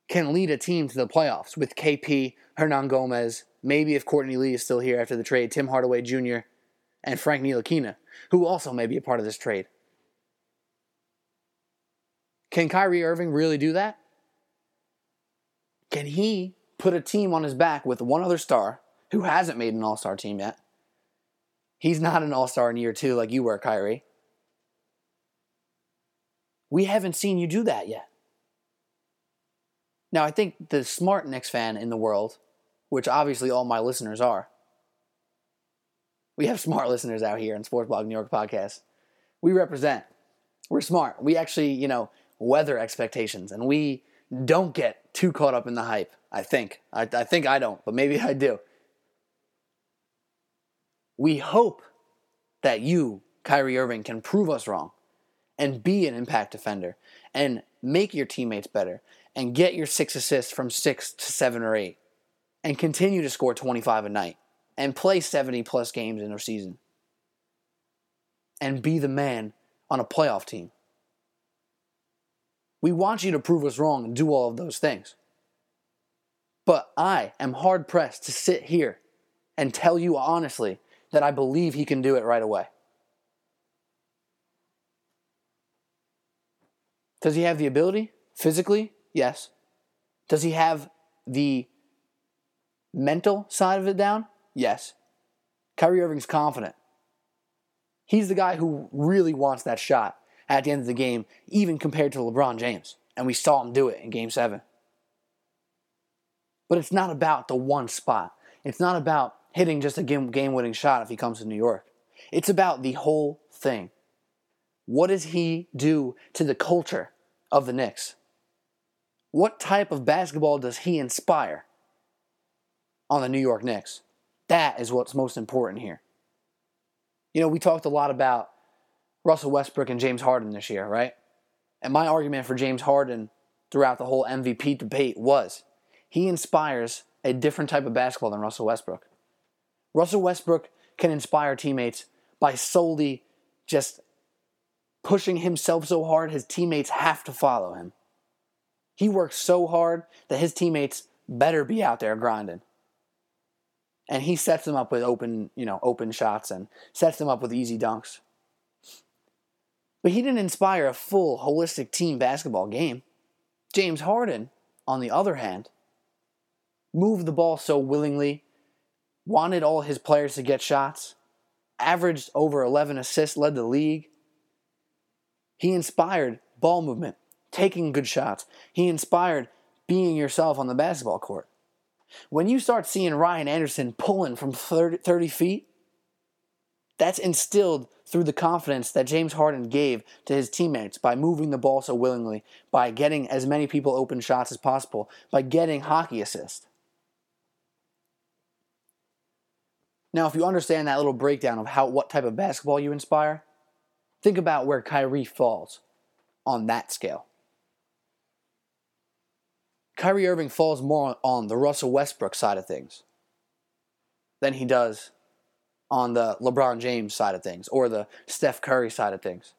can lead a team to the playoffs with KP, Hernangomez, maybe if Courtney Lee is still here after the trade, Tim Hardaway Jr., and Frank Ntilikina, who also may be a part of this trade. Can Kyrie Irving really do that? Can he put a team on his back with one other star who hasn't made an all star team yet? He's not an all star in year two like you were, Kyrie. We haven't seen you do that yet. Now, I think the smart Knicks fan in the world, which obviously all my listeners are, we have smart listeners out here in Sports Blog New York podcast. We represent. We're smart. We actually, you know, weather expectations and we don't get too caught up in the hype. I think. I, I think I don't, but maybe I do. We hope that you, Kyrie Irving, can prove us wrong and be an impact defender and make your teammates better and get your six assists from six to seven or eight and continue to score 25 a night and play 70 plus games in a season and be the man on a playoff team. We want you to prove us wrong and do all of those things. But I am hard pressed to sit here and tell you honestly that I believe he can do it right away. Does he have the ability? Physically? Yes. Does he have the mental side of it down? Yes. Kyrie Irving's confident. He's the guy who really wants that shot at the end of the game, even compared to LeBron James. And we saw him do it in game seven. But it's not about the one spot. It's not about hitting just a game winning shot if he comes to New York. It's about the whole thing. What does he do to the culture of the Knicks? What type of basketball does he inspire on the New York Knicks? That is what's most important here. You know, we talked a lot about Russell Westbrook and James Harden this year, right? And my argument for James Harden throughout the whole MVP debate was he inspires a different type of basketball than Russell Westbrook. Russell Westbrook can inspire teammates by solely just pushing himself so hard his teammates have to follow him. He works so hard that his teammates better be out there grinding. And he sets them up with open, you know, open shots and sets them up with easy dunks. But he didn't inspire a full holistic team basketball game. James Harden, on the other hand, moved the ball so willingly, wanted all his players to get shots, averaged over 11 assists, led the league. He inspired ball movement, taking good shots. He inspired being yourself on the basketball court. When you start seeing Ryan Anderson pulling from 30, 30 feet, that's instilled through the confidence that James Harden gave to his teammates by moving the ball so willingly, by getting as many people open shots as possible, by getting hockey assists. Now, if you understand that little breakdown of how what type of basketball you inspire, think about where Kyrie falls on that scale. Kyrie Irving falls more on the Russell Westbrook side of things than he does on the LeBron James side of things or the Steph Curry side of things.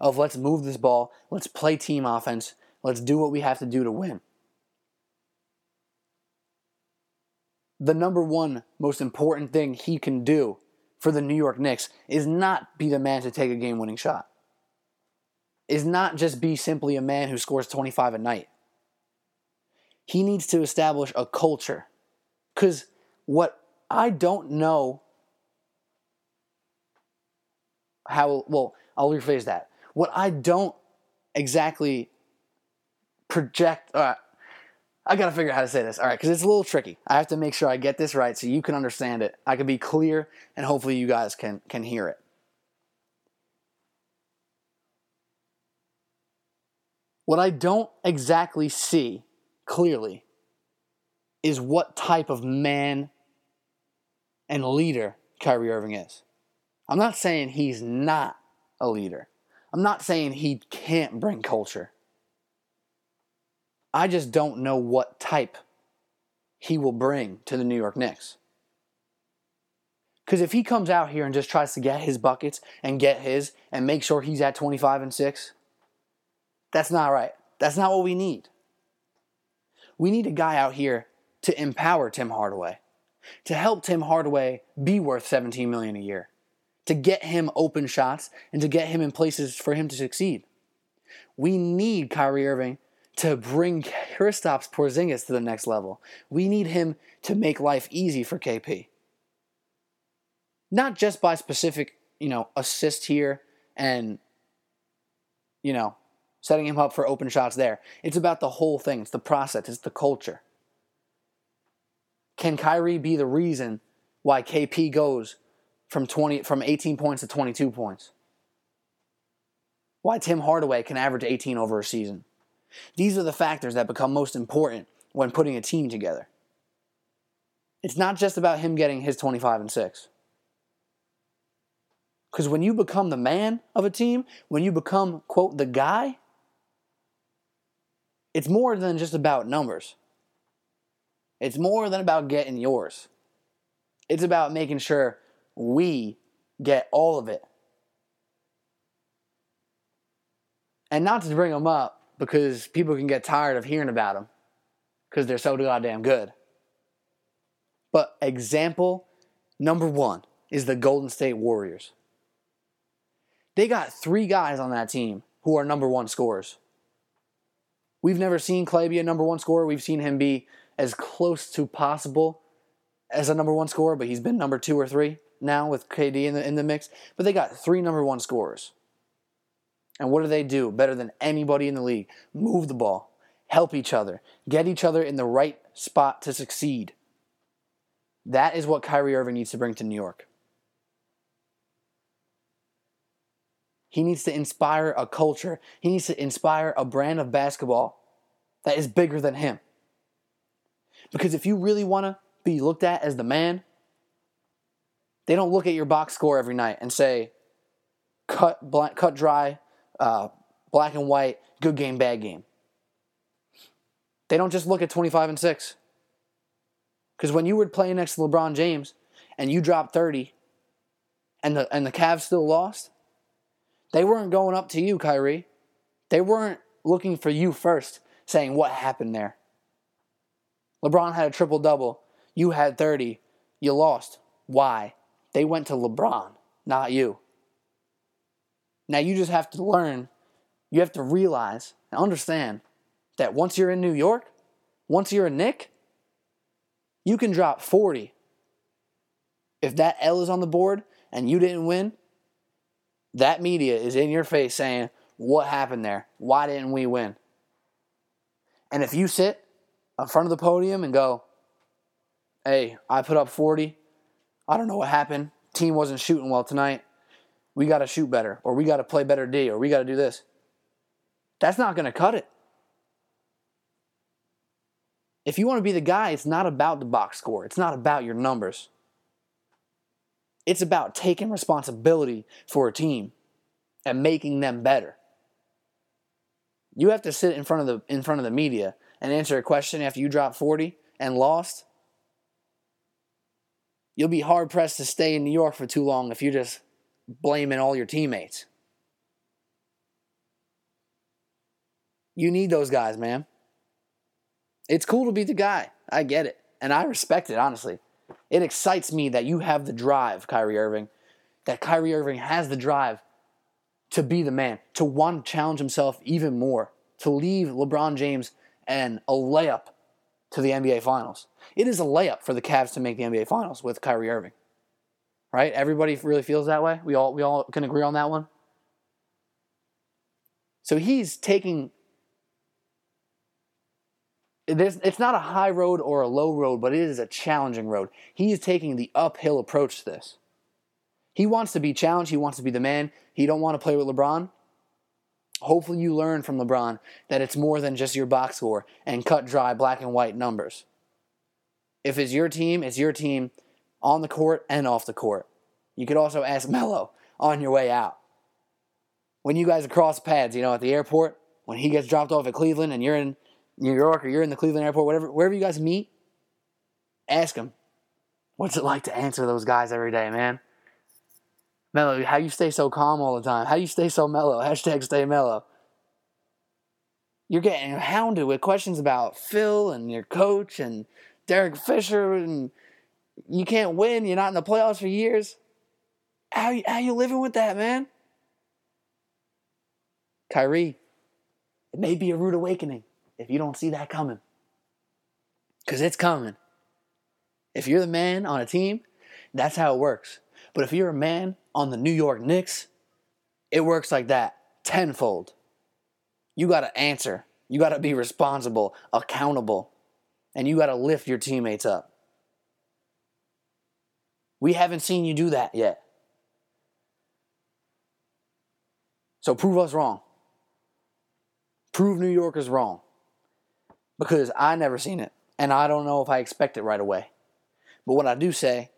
Of let's move this ball, let's play team offense, let's do what we have to do to win. The number one most important thing he can do for the New York Knicks is not be the man to take a game winning shot. Is not just be simply a man who scores 25 a night. He needs to establish a culture. Because what I don't know how well I'll rephrase that. What I don't exactly project. Uh, I gotta figure out how to say this. All right, because it's a little tricky. I have to make sure I get this right so you can understand it. I can be clear, and hopefully you guys can can hear it. What I don't exactly see clearly is what type of man and leader Kyrie Irving is. I'm not saying he's not a leader. I'm not saying he can't bring culture. I just don't know what type he will bring to the New York Knicks. Because if he comes out here and just tries to get his buckets and get his and make sure he's at 25 and 6, that's not right. That's not what we need. We need a guy out here to empower Tim Hardaway, to help Tim Hardaway be worth 17 million a year to get him open shots and to get him in places for him to succeed. We need Kyrie Irving to bring Kristaps Porzingis to the next level. We need him to make life easy for KP. Not just by specific, you know, assist here and you know, setting him up for open shots there. It's about the whole thing. It's the process, it's the culture. Can Kyrie be the reason why KP goes from 20 from 18 points to 22 points. Why Tim Hardaway can average 18 over a season. These are the factors that become most important when putting a team together. It's not just about him getting his 25 and 6. Because when you become the man of a team, when you become, quote, the guy, it's more than just about numbers. It's more than about getting yours. It's about making sure we get all of it. And not to bring them up because people can get tired of hearing about them because they're so goddamn good. But example number one is the Golden State Warriors. They got three guys on that team who are number one scorers. We've never seen Clay be a number one scorer. We've seen him be as close to possible as a number one scorer, but he's been number two or three. Now with KD in the in the mix, but they got three number one scorers. And what do they do better than anybody in the league? Move the ball, help each other, get each other in the right spot to succeed. That is what Kyrie Irving needs to bring to New York. He needs to inspire a culture. He needs to inspire a brand of basketball that is bigger than him. Because if you really want to be looked at as the man, they don't look at your box score every night and say, cut, cut dry, uh, black and white, good game, bad game. They don't just look at 25 and 6. Because when you were playing next to LeBron James and you dropped 30 and the, and the Cavs still lost, they weren't going up to you, Kyrie. They weren't looking for you first, saying what happened there. LeBron had a triple double. You had 30. You lost. Why? They went to LeBron, not you. Now you just have to learn, you have to realize and understand that once you're in New York, once you're a Knick, you can drop 40. If that L is on the board and you didn't win, that media is in your face saying, What happened there? Why didn't we win? And if you sit in front of the podium and go, Hey, I put up 40. I don't know what happened. Team wasn't shooting well tonight. We got to shoot better, or we got to play better D, or we got to do this. That's not going to cut it. If you want to be the guy, it's not about the box score, it's not about your numbers. It's about taking responsibility for a team and making them better. You have to sit in front of the in front of the media and answer a question after you drop 40 and lost. You'll be hard pressed to stay in New York for too long if you're just blaming all your teammates. You need those guys, man. It's cool to be the guy. I get it. And I respect it, honestly. It excites me that you have the drive, Kyrie Irving, that Kyrie Irving has the drive to be the man, to want to challenge himself even more, to leave LeBron James and a layup to the NBA Finals. It is a layup for the Cavs to make the NBA Finals with Kyrie Irving. Right? Everybody really feels that way. We all we all can agree on that one. So he's taking it's not a high road or a low road, but it is a challenging road. He is taking the uphill approach to this. He wants to be challenged. He wants to be the man. He don't want to play with LeBron. Hopefully, you learn from LeBron that it's more than just your box score and cut dry black and white numbers. If it's your team, it's your team on the court and off the court. You could also ask Melo on your way out. When you guys cross paths, you know, at the airport, when he gets dropped off at Cleveland and you're in New York or you're in the Cleveland airport, whatever, wherever you guys meet, ask him, what's it like to answer those guys every day, man? Melo, how you stay so calm all the time? How you stay so mellow? Hashtag stay mellow. You're getting hounded with questions about Phil and your coach and Derek Fisher, and you can't win. You're not in the playoffs for years. How how you living with that, man? Kyrie, it may be a rude awakening if you don't see that coming. Because it's coming. If you're the man on a team, that's how it works. But if you're a man on the New York Knicks, it works like that tenfold. You got to answer. You got to be responsible, accountable, and you got to lift your teammates up. We haven't seen you do that yet. So prove us wrong. Prove New Yorkers wrong because I never seen it and I don't know if I expect it right away. But what I do say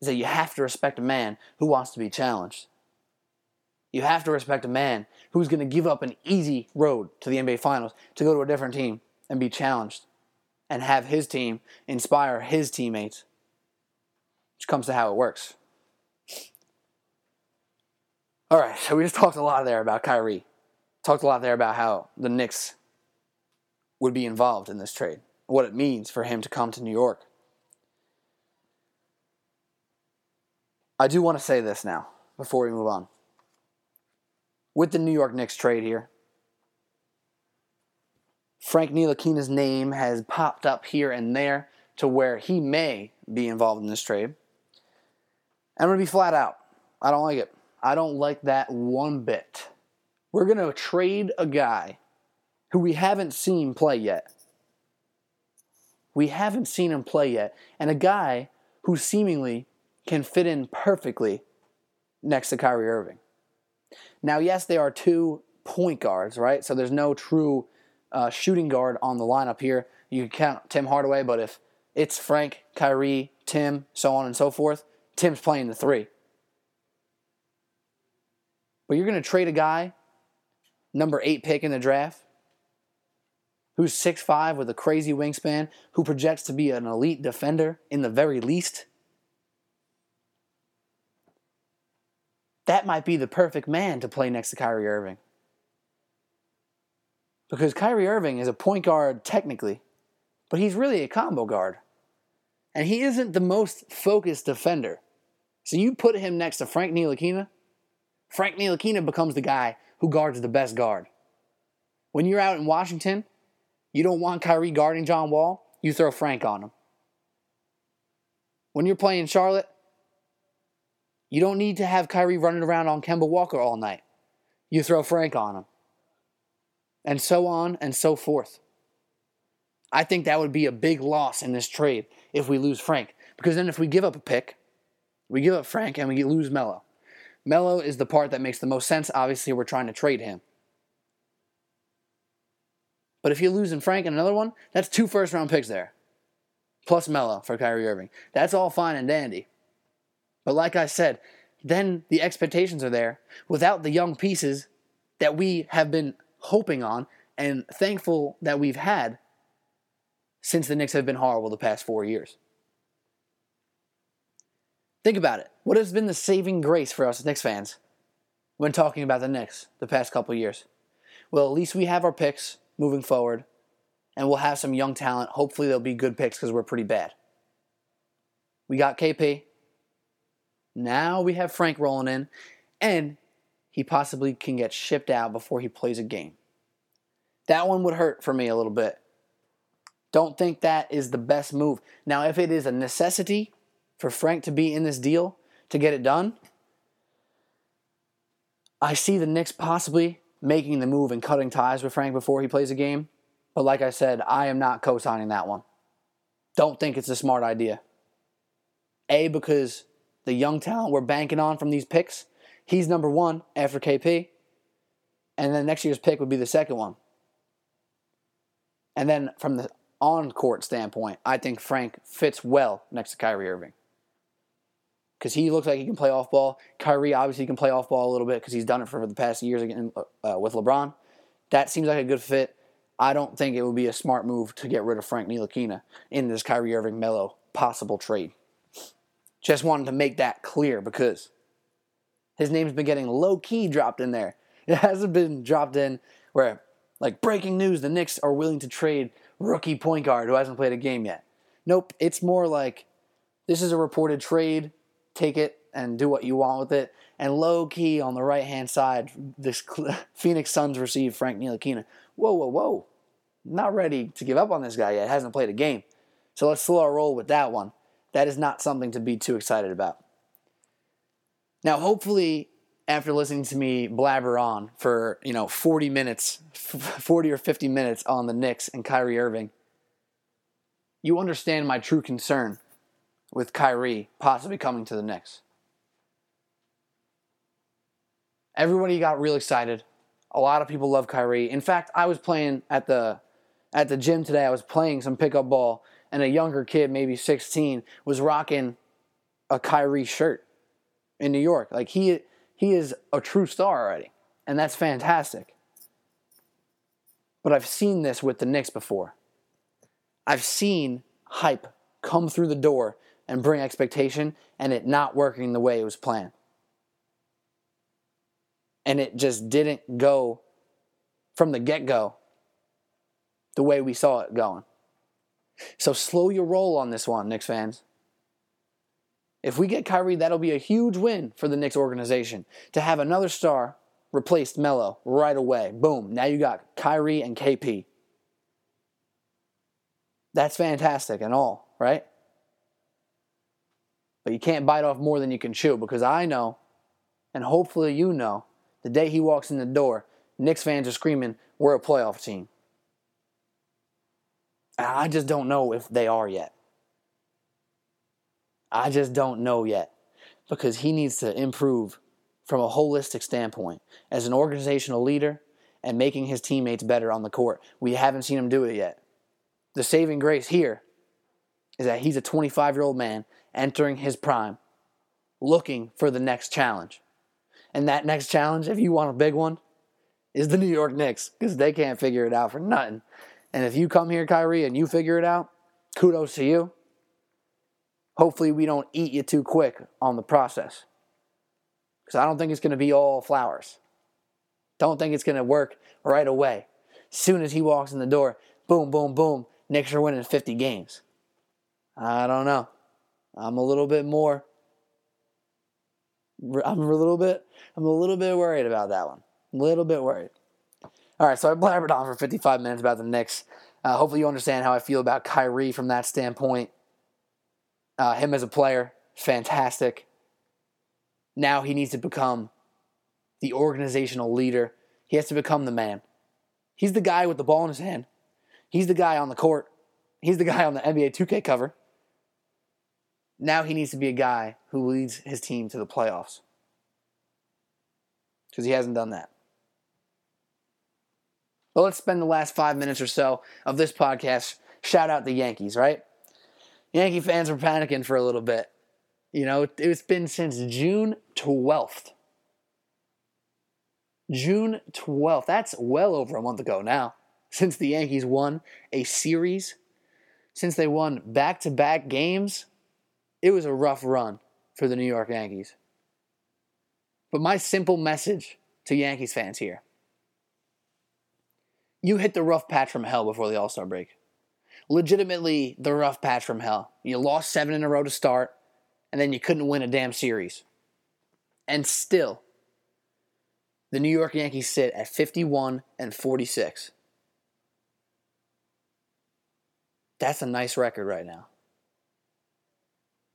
is that you have to respect a man who wants to be challenged. You have to respect a man who's going to give up an easy road to the NBA Finals to go to a different team and be challenged and have his team inspire his teammates, which comes to how it works. All right, so we just talked a lot there about Kyrie. Talked a lot there about how the Knicks would be involved in this trade, what it means for him to come to New York. I do want to say this now before we move on. With the New York Knicks trade here, Frank Ntilikina's name has popped up here and there to where he may be involved in this trade. I'm going to be flat out. I don't like it. I don't like that one bit. We're going to trade a guy who we haven't seen play yet. We haven't seen him play yet. And a guy who seemingly can fit in perfectly next to Kyrie Irving. Now, yes, they are two point guards, right? So there's no true uh, shooting guard on the lineup here. You can count Tim Hardaway, but if it's Frank, Kyrie, Tim, so on and so forth, Tim's playing the three. But you're going to trade a guy, number eight pick in the draft, who's 6'5 with a crazy wingspan, who projects to be an elite defender in the very least. That might be the perfect man to play next to Kyrie Irving. Because Kyrie Irving is a point guard technically, but he's really a combo guard. And he isn't the most focused defender. So you put him next to Frank Ntilikina, Frank Ntilikina becomes the guy who guards the best guard. When you're out in Washington, you don't want Kyrie guarding John Wall, you throw Frank on him. When you're playing Charlotte, you don't need to have Kyrie running around on Kemba Walker all night. You throw Frank on him. And so on and so forth. I think that would be a big loss in this trade if we lose Frank. Because then if we give up a pick, we give up Frank and we lose Melo. Melo is the part that makes the most sense. Obviously, we're trying to trade him. But if you lose in Frank and another one, that's two first round picks there. Plus Melo for Kyrie Irving. That's all fine and dandy. But like I said, then the expectations are there without the young pieces that we have been hoping on and thankful that we've had since the Knicks have been horrible the past four years. Think about it. What has been the saving grace for us Knicks fans when talking about the Knicks the past couple years? Well, at least we have our picks moving forward, and we'll have some young talent. Hopefully, they'll be good picks because we're pretty bad. We got KP. Now we have Frank rolling in, and he possibly can get shipped out before he plays a game. That one would hurt for me a little bit. Don't think that is the best move. Now, if it is a necessity for Frank to be in this deal to get it done, I see the Knicks possibly making the move and cutting ties with Frank before he plays a game. But like I said, I am not co signing that one. Don't think it's a smart idea. A, because the young talent we're banking on from these picks, he's number one after KP. And then next year's pick would be the second one. And then from the on court standpoint, I think Frank fits well next to Kyrie Irving because he looks like he can play off ball. Kyrie obviously can play off ball a little bit because he's done it for the past years again uh, with LeBron. That seems like a good fit. I don't think it would be a smart move to get rid of Frank Ntilikina in this Kyrie Irving Melo possible trade. Just wanted to make that clear because his name's been getting low key dropped in there. It hasn't been dropped in where, like, breaking news the Knicks are willing to trade rookie point guard who hasn't played a game yet. Nope, it's more like this is a reported trade take it and do what you want with it. And low key on the right hand side, this Phoenix Suns receive Frank Ntilikina. Whoa, whoa, whoa! Not ready to give up on this guy yet. Hasn't played a game, so let's slow our roll with that one. That is not something to be too excited about. Now, hopefully, after listening to me blabber on for you know 40 minutes, 40 or 50 minutes on the Knicks and Kyrie Irving, you understand my true concern with Kyrie possibly coming to the Knicks. Everybody got real excited. A lot of people love Kyrie. In fact, I was playing at the at the gym today. I was playing some pickup ball, and a younger kid, maybe 16, was rocking a Kyrie shirt in New York. Like he he is a true star already, and that's fantastic. But I've seen this with the Knicks before. I've seen hype come through the door and bring expectation and it not working the way it was planned. And it just didn't go from the get go the way we saw it going. So slow your roll on this one, Knicks fans. If we get Kyrie, that'll be a huge win for the Knicks organization to have another star replaced Melo right away. Boom. Now you got Kyrie and KP. That's fantastic and all, right? But you can't bite off more than you can chew because I know, and hopefully you know, the day he walks in the door, Knicks fans are screaming, We're a playoff team. I just don't know if they are yet. I just don't know yet because he needs to improve from a holistic standpoint as an organizational leader and making his teammates better on the court. We haven't seen him do it yet. The saving grace here is that he's a 25 year old man entering his prime, looking for the next challenge. And that next challenge, if you want a big one, is the New York Knicks because they can't figure it out for nothing. And if you come here, Kyrie, and you figure it out, kudos to you. Hopefully, we don't eat you too quick on the process. Because I don't think it's going to be all flowers. Don't think it's going to work right away. As soon as he walks in the door, boom, boom, boom, Knicks are winning 50 games. I don't know. I'm a little bit more. I'm a little bit. I'm a little bit worried about that one. A little bit worried. All right, so I blabbered on for 55 minutes about the Knicks. Uh, hopefully, you understand how I feel about Kyrie from that standpoint. Uh, him as a player, fantastic. Now he needs to become the organizational leader. He has to become the man. He's the guy with the ball in his hand. He's the guy on the court. He's the guy on the NBA 2K cover. Now he needs to be a guy who leads his team to the playoffs. Because he hasn't done that. But let's spend the last five minutes or so of this podcast. Shout out the Yankees, right? Yankee fans were panicking for a little bit. You know, it's been since June 12th. June 12th. That's well over a month ago now. Since the Yankees won a series, since they won back to back games, it was a rough run for the New York Yankees. But my simple message to Yankees fans here you hit the rough patch from hell before the All Star break. Legitimately, the rough patch from hell. You lost seven in a row to start, and then you couldn't win a damn series. And still, the New York Yankees sit at 51 and 46. That's a nice record right now.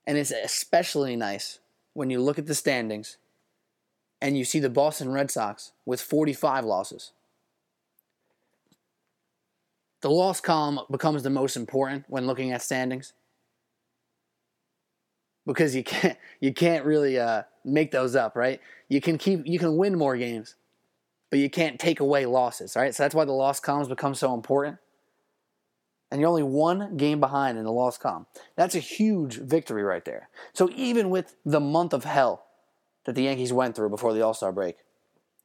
And it's especially nice when you look at the standings and you see the Boston Red Sox with 45 losses. The loss column becomes the most important when looking at standings because you can't you can't really uh, make those up, right? You can keep you can win more games, but you can't take away losses, right? So that's why the loss columns become so important. And you're only one game behind in the loss column. That's a huge victory right there. So even with the month of hell that the Yankees went through before the All Star break,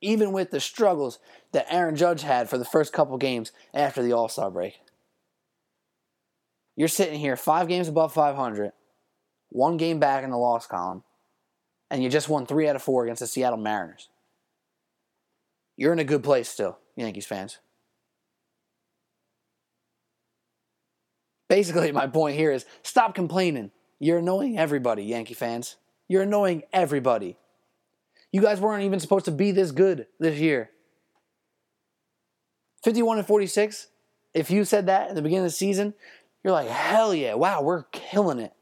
even with the struggles that Aaron Judge had for the first couple games after the All Star break, you're sitting here five games above 500 one game back in the loss column, and you just won three out of four against the Seattle Mariners. You're in a good place still, Yankees fans. Basically, my point here is stop complaining. You're annoying everybody, Yankee fans. You're annoying everybody. You guys weren't even supposed to be this good this year. 51 and 46. If you said that at the beginning of the season, you're like, hell yeah, wow, we're killing it.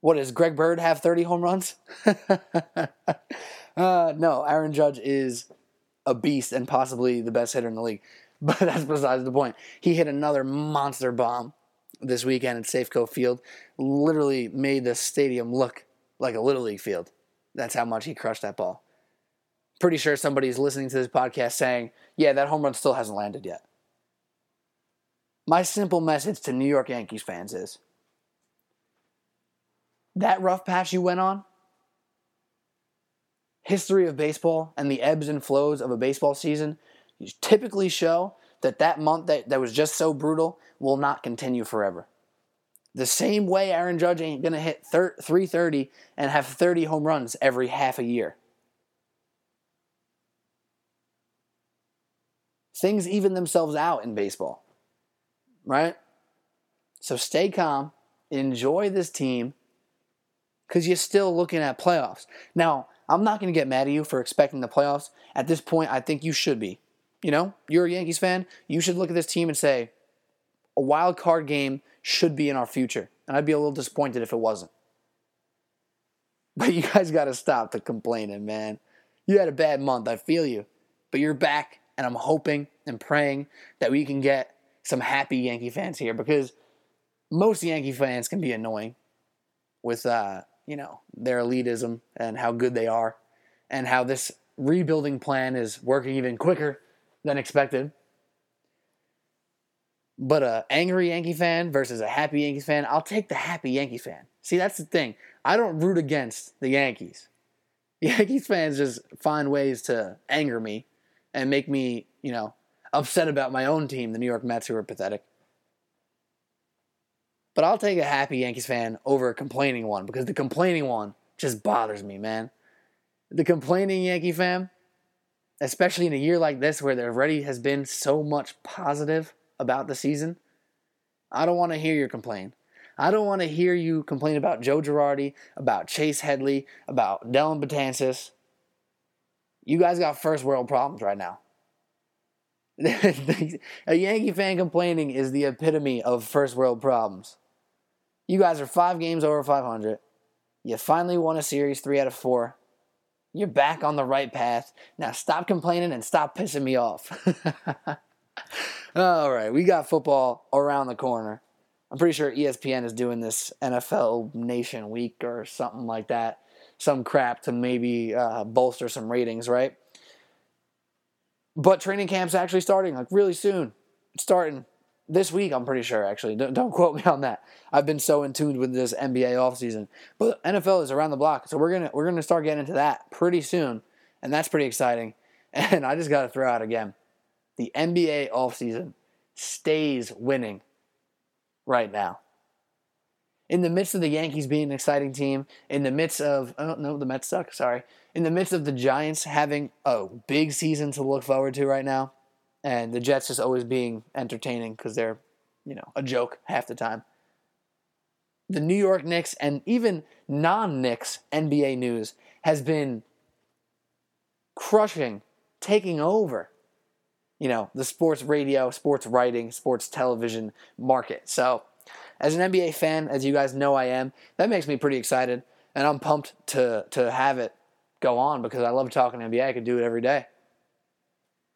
What does Greg Bird have 30 home runs? uh, no, Aaron Judge is a beast and possibly the best hitter in the league. But that's besides the point. He hit another monster bomb this weekend at Safeco Field. Literally made the stadium look like a Little League field. That's how much he crushed that ball. Pretty sure somebody's listening to this podcast saying, yeah, that home run still hasn't landed yet. My simple message to New York Yankees fans is that rough patch you went on, history of baseball and the ebbs and flows of a baseball season typically show that that month that, that was just so brutal will not continue forever. The same way Aaron Judge ain't going to hit 330 and have 30 home runs every half a year. Things even themselves out in baseball, right? So stay calm, enjoy this team, because you're still looking at playoffs. Now, I'm not going to get mad at you for expecting the playoffs. At this point, I think you should be. You know, you're a Yankees fan. You should look at this team and say, a wild card game should be in our future. And I'd be a little disappointed if it wasn't. But you guys got to stop the complaining, man. You had a bad month. I feel you. But you're back, and I'm hoping and praying that we can get some happy Yankee fans here because most Yankee fans can be annoying with, uh, you know, their elitism and how good they are and how this rebuilding plan is working even quicker than expected. But a angry Yankee fan versus a happy Yankees fan, I'll take the happy Yankee fan. See, that's the thing. I don't root against the Yankees. Yankees fans just find ways to anger me and make me, you know, upset about my own team, the New York Mets, who are pathetic. But I'll take a happy Yankees fan over a complaining one because the complaining one just bothers me, man. The complaining Yankee fan, especially in a year like this where there already has been so much positive about the season, I don't want to hear your complaint. I don't want to hear you complain about Joe Girardi, about Chase Headley, about Dellin Betances. You guys got first world problems right now. a Yankee fan complaining is the epitome of first world problems. You guys are five games over 500. You finally won a series three out of four. You're back on the right path. Now stop complaining and stop pissing me off. All right, we got football around the corner. I'm pretty sure ESPN is doing this NFL Nation Week or something like that. Some crap to maybe uh, bolster some ratings, right? But training camp's actually starting like really soon. It's starting this week, I'm pretty sure, actually. Don't, don't quote me on that. I've been so in tune with this NBA offseason. But NFL is around the block. So we're gonna we're gonna start getting into that pretty soon. And that's pretty exciting. And I just gotta throw out again. The NBA offseason stays winning right now. In the midst of the Yankees being an exciting team, in the midst of, oh no, the Mets suck, sorry. In the midst of the Giants having a big season to look forward to right now, and the Jets just always being entertaining because they're, you know, a joke half the time. The New York Knicks and even non Knicks NBA news has been crushing, taking over you know, the sports radio, sports writing, sports television market. So, as an NBA fan, as you guys know I am, that makes me pretty excited, and I'm pumped to to have it go on because I love talking NBA. I could do it every day.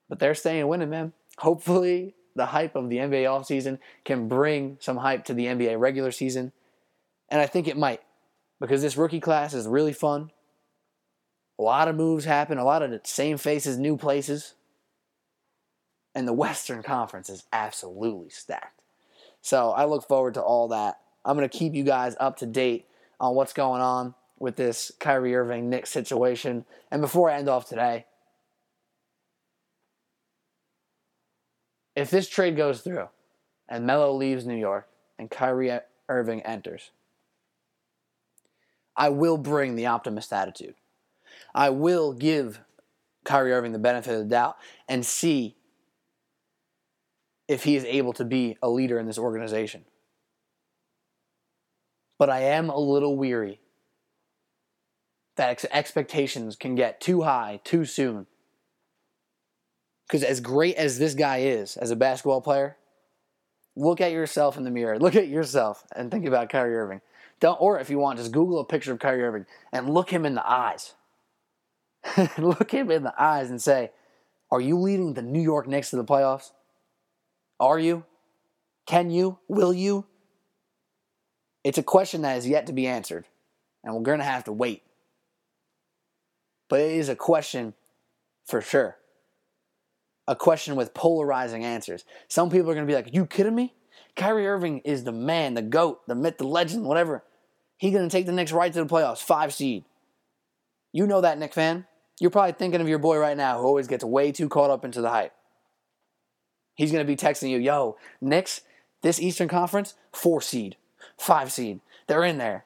But they're staying winning, man. Hopefully, the hype of the NBA offseason can bring some hype to the NBA regular season, and I think it might because this rookie class is really fun. A lot of moves happen, a lot of the same faces, new places and the Western Conference is absolutely stacked. So I look forward to all that. I'm going to keep you guys up to date on what's going on with this Kyrie Irving Knicks situation. And before I end off today, if this trade goes through and Melo leaves New York and Kyrie Irving enters, I will bring the optimist attitude. I will give Kyrie Irving the benefit of the doubt and see if he is able to be a leader in this organization. But I am a little weary that ex- expectations can get too high too soon. Because as great as this guy is as a basketball player, look at yourself in the mirror. Look at yourself and think about Kyrie Irving. Don't, or if you want, just Google a picture of Kyrie Irving and look him in the eyes. look him in the eyes and say, "Are you leading the New York Knicks to the playoffs?" Are you? Can you? Will you? It's a question that is yet to be answered, and we're going to have to wait. But it is a question for sure. A question with polarizing answers. Some people are going to be like, You kidding me? Kyrie Irving is the man, the GOAT, the myth, the legend, whatever. He's going to take the Knicks right to the playoffs, five seed. You know that, Knick fan. You're probably thinking of your boy right now who always gets way too caught up into the hype. He's going to be texting you, yo, Knicks, this Eastern Conference, four seed, five seed. They're in there.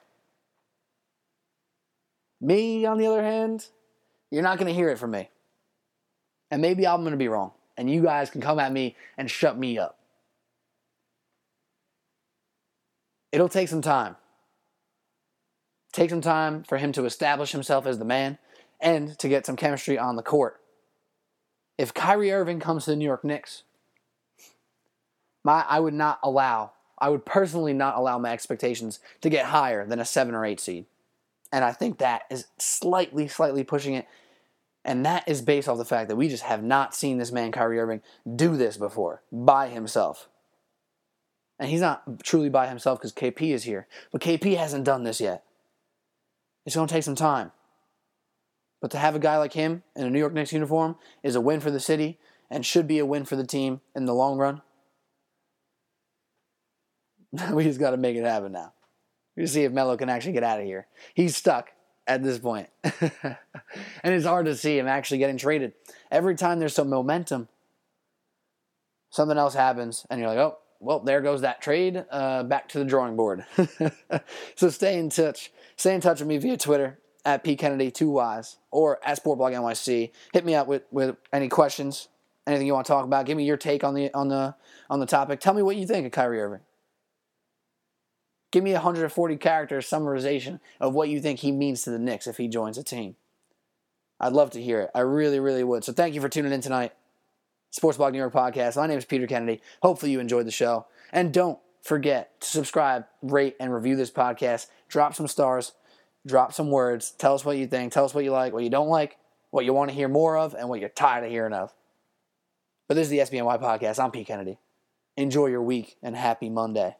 Me, on the other hand, you're not going to hear it from me. And maybe I'm going to be wrong. And you guys can come at me and shut me up. It'll take some time. Take some time for him to establish himself as the man and to get some chemistry on the court. If Kyrie Irving comes to the New York Knicks, my I would not allow I would personally not allow my expectations to get higher than a seven or eight seed. And I think that is slightly, slightly pushing it. And that is based off the fact that we just have not seen this man, Kyrie Irving, do this before by himself. And he's not truly by himself because KP is here. But KP hasn't done this yet. It's going to take some time. But to have a guy like him in a New York Knicks uniform is a win for the city and should be a win for the team in the long run. we just got to make it happen now. We see if Melo can actually get out of here. He's stuck at this point. and it's hard to see him actually getting traded. Every time there's some momentum, something else happens, and you're like, oh, well, there goes that trade. Uh, back to the drawing board. so stay in touch. Stay in touch with me via Twitter at P Kennedy two Ys or at Sportblog NYC. Hit me up with, with any questions, anything you want to talk about. Give me your take on the on the on the topic. Tell me what you think of Kyrie Irving. Give me a 140 character summarization of what you think he means to the Knicks if he joins a team. I'd love to hear it. I really, really would. So thank you for tuning in tonight. Sports Blog New York podcast. My name is Peter Kennedy. Hopefully you enjoyed the show. And don't forget to subscribe, rate, and review this podcast. Drop some stars, drop some words. Tell us what you think. Tell us what you like, what you don't like, what you want to hear more of, and what you're tired of hearing of. But this is the SBNY podcast. I'm Pete Kennedy. Enjoy your week and happy Monday.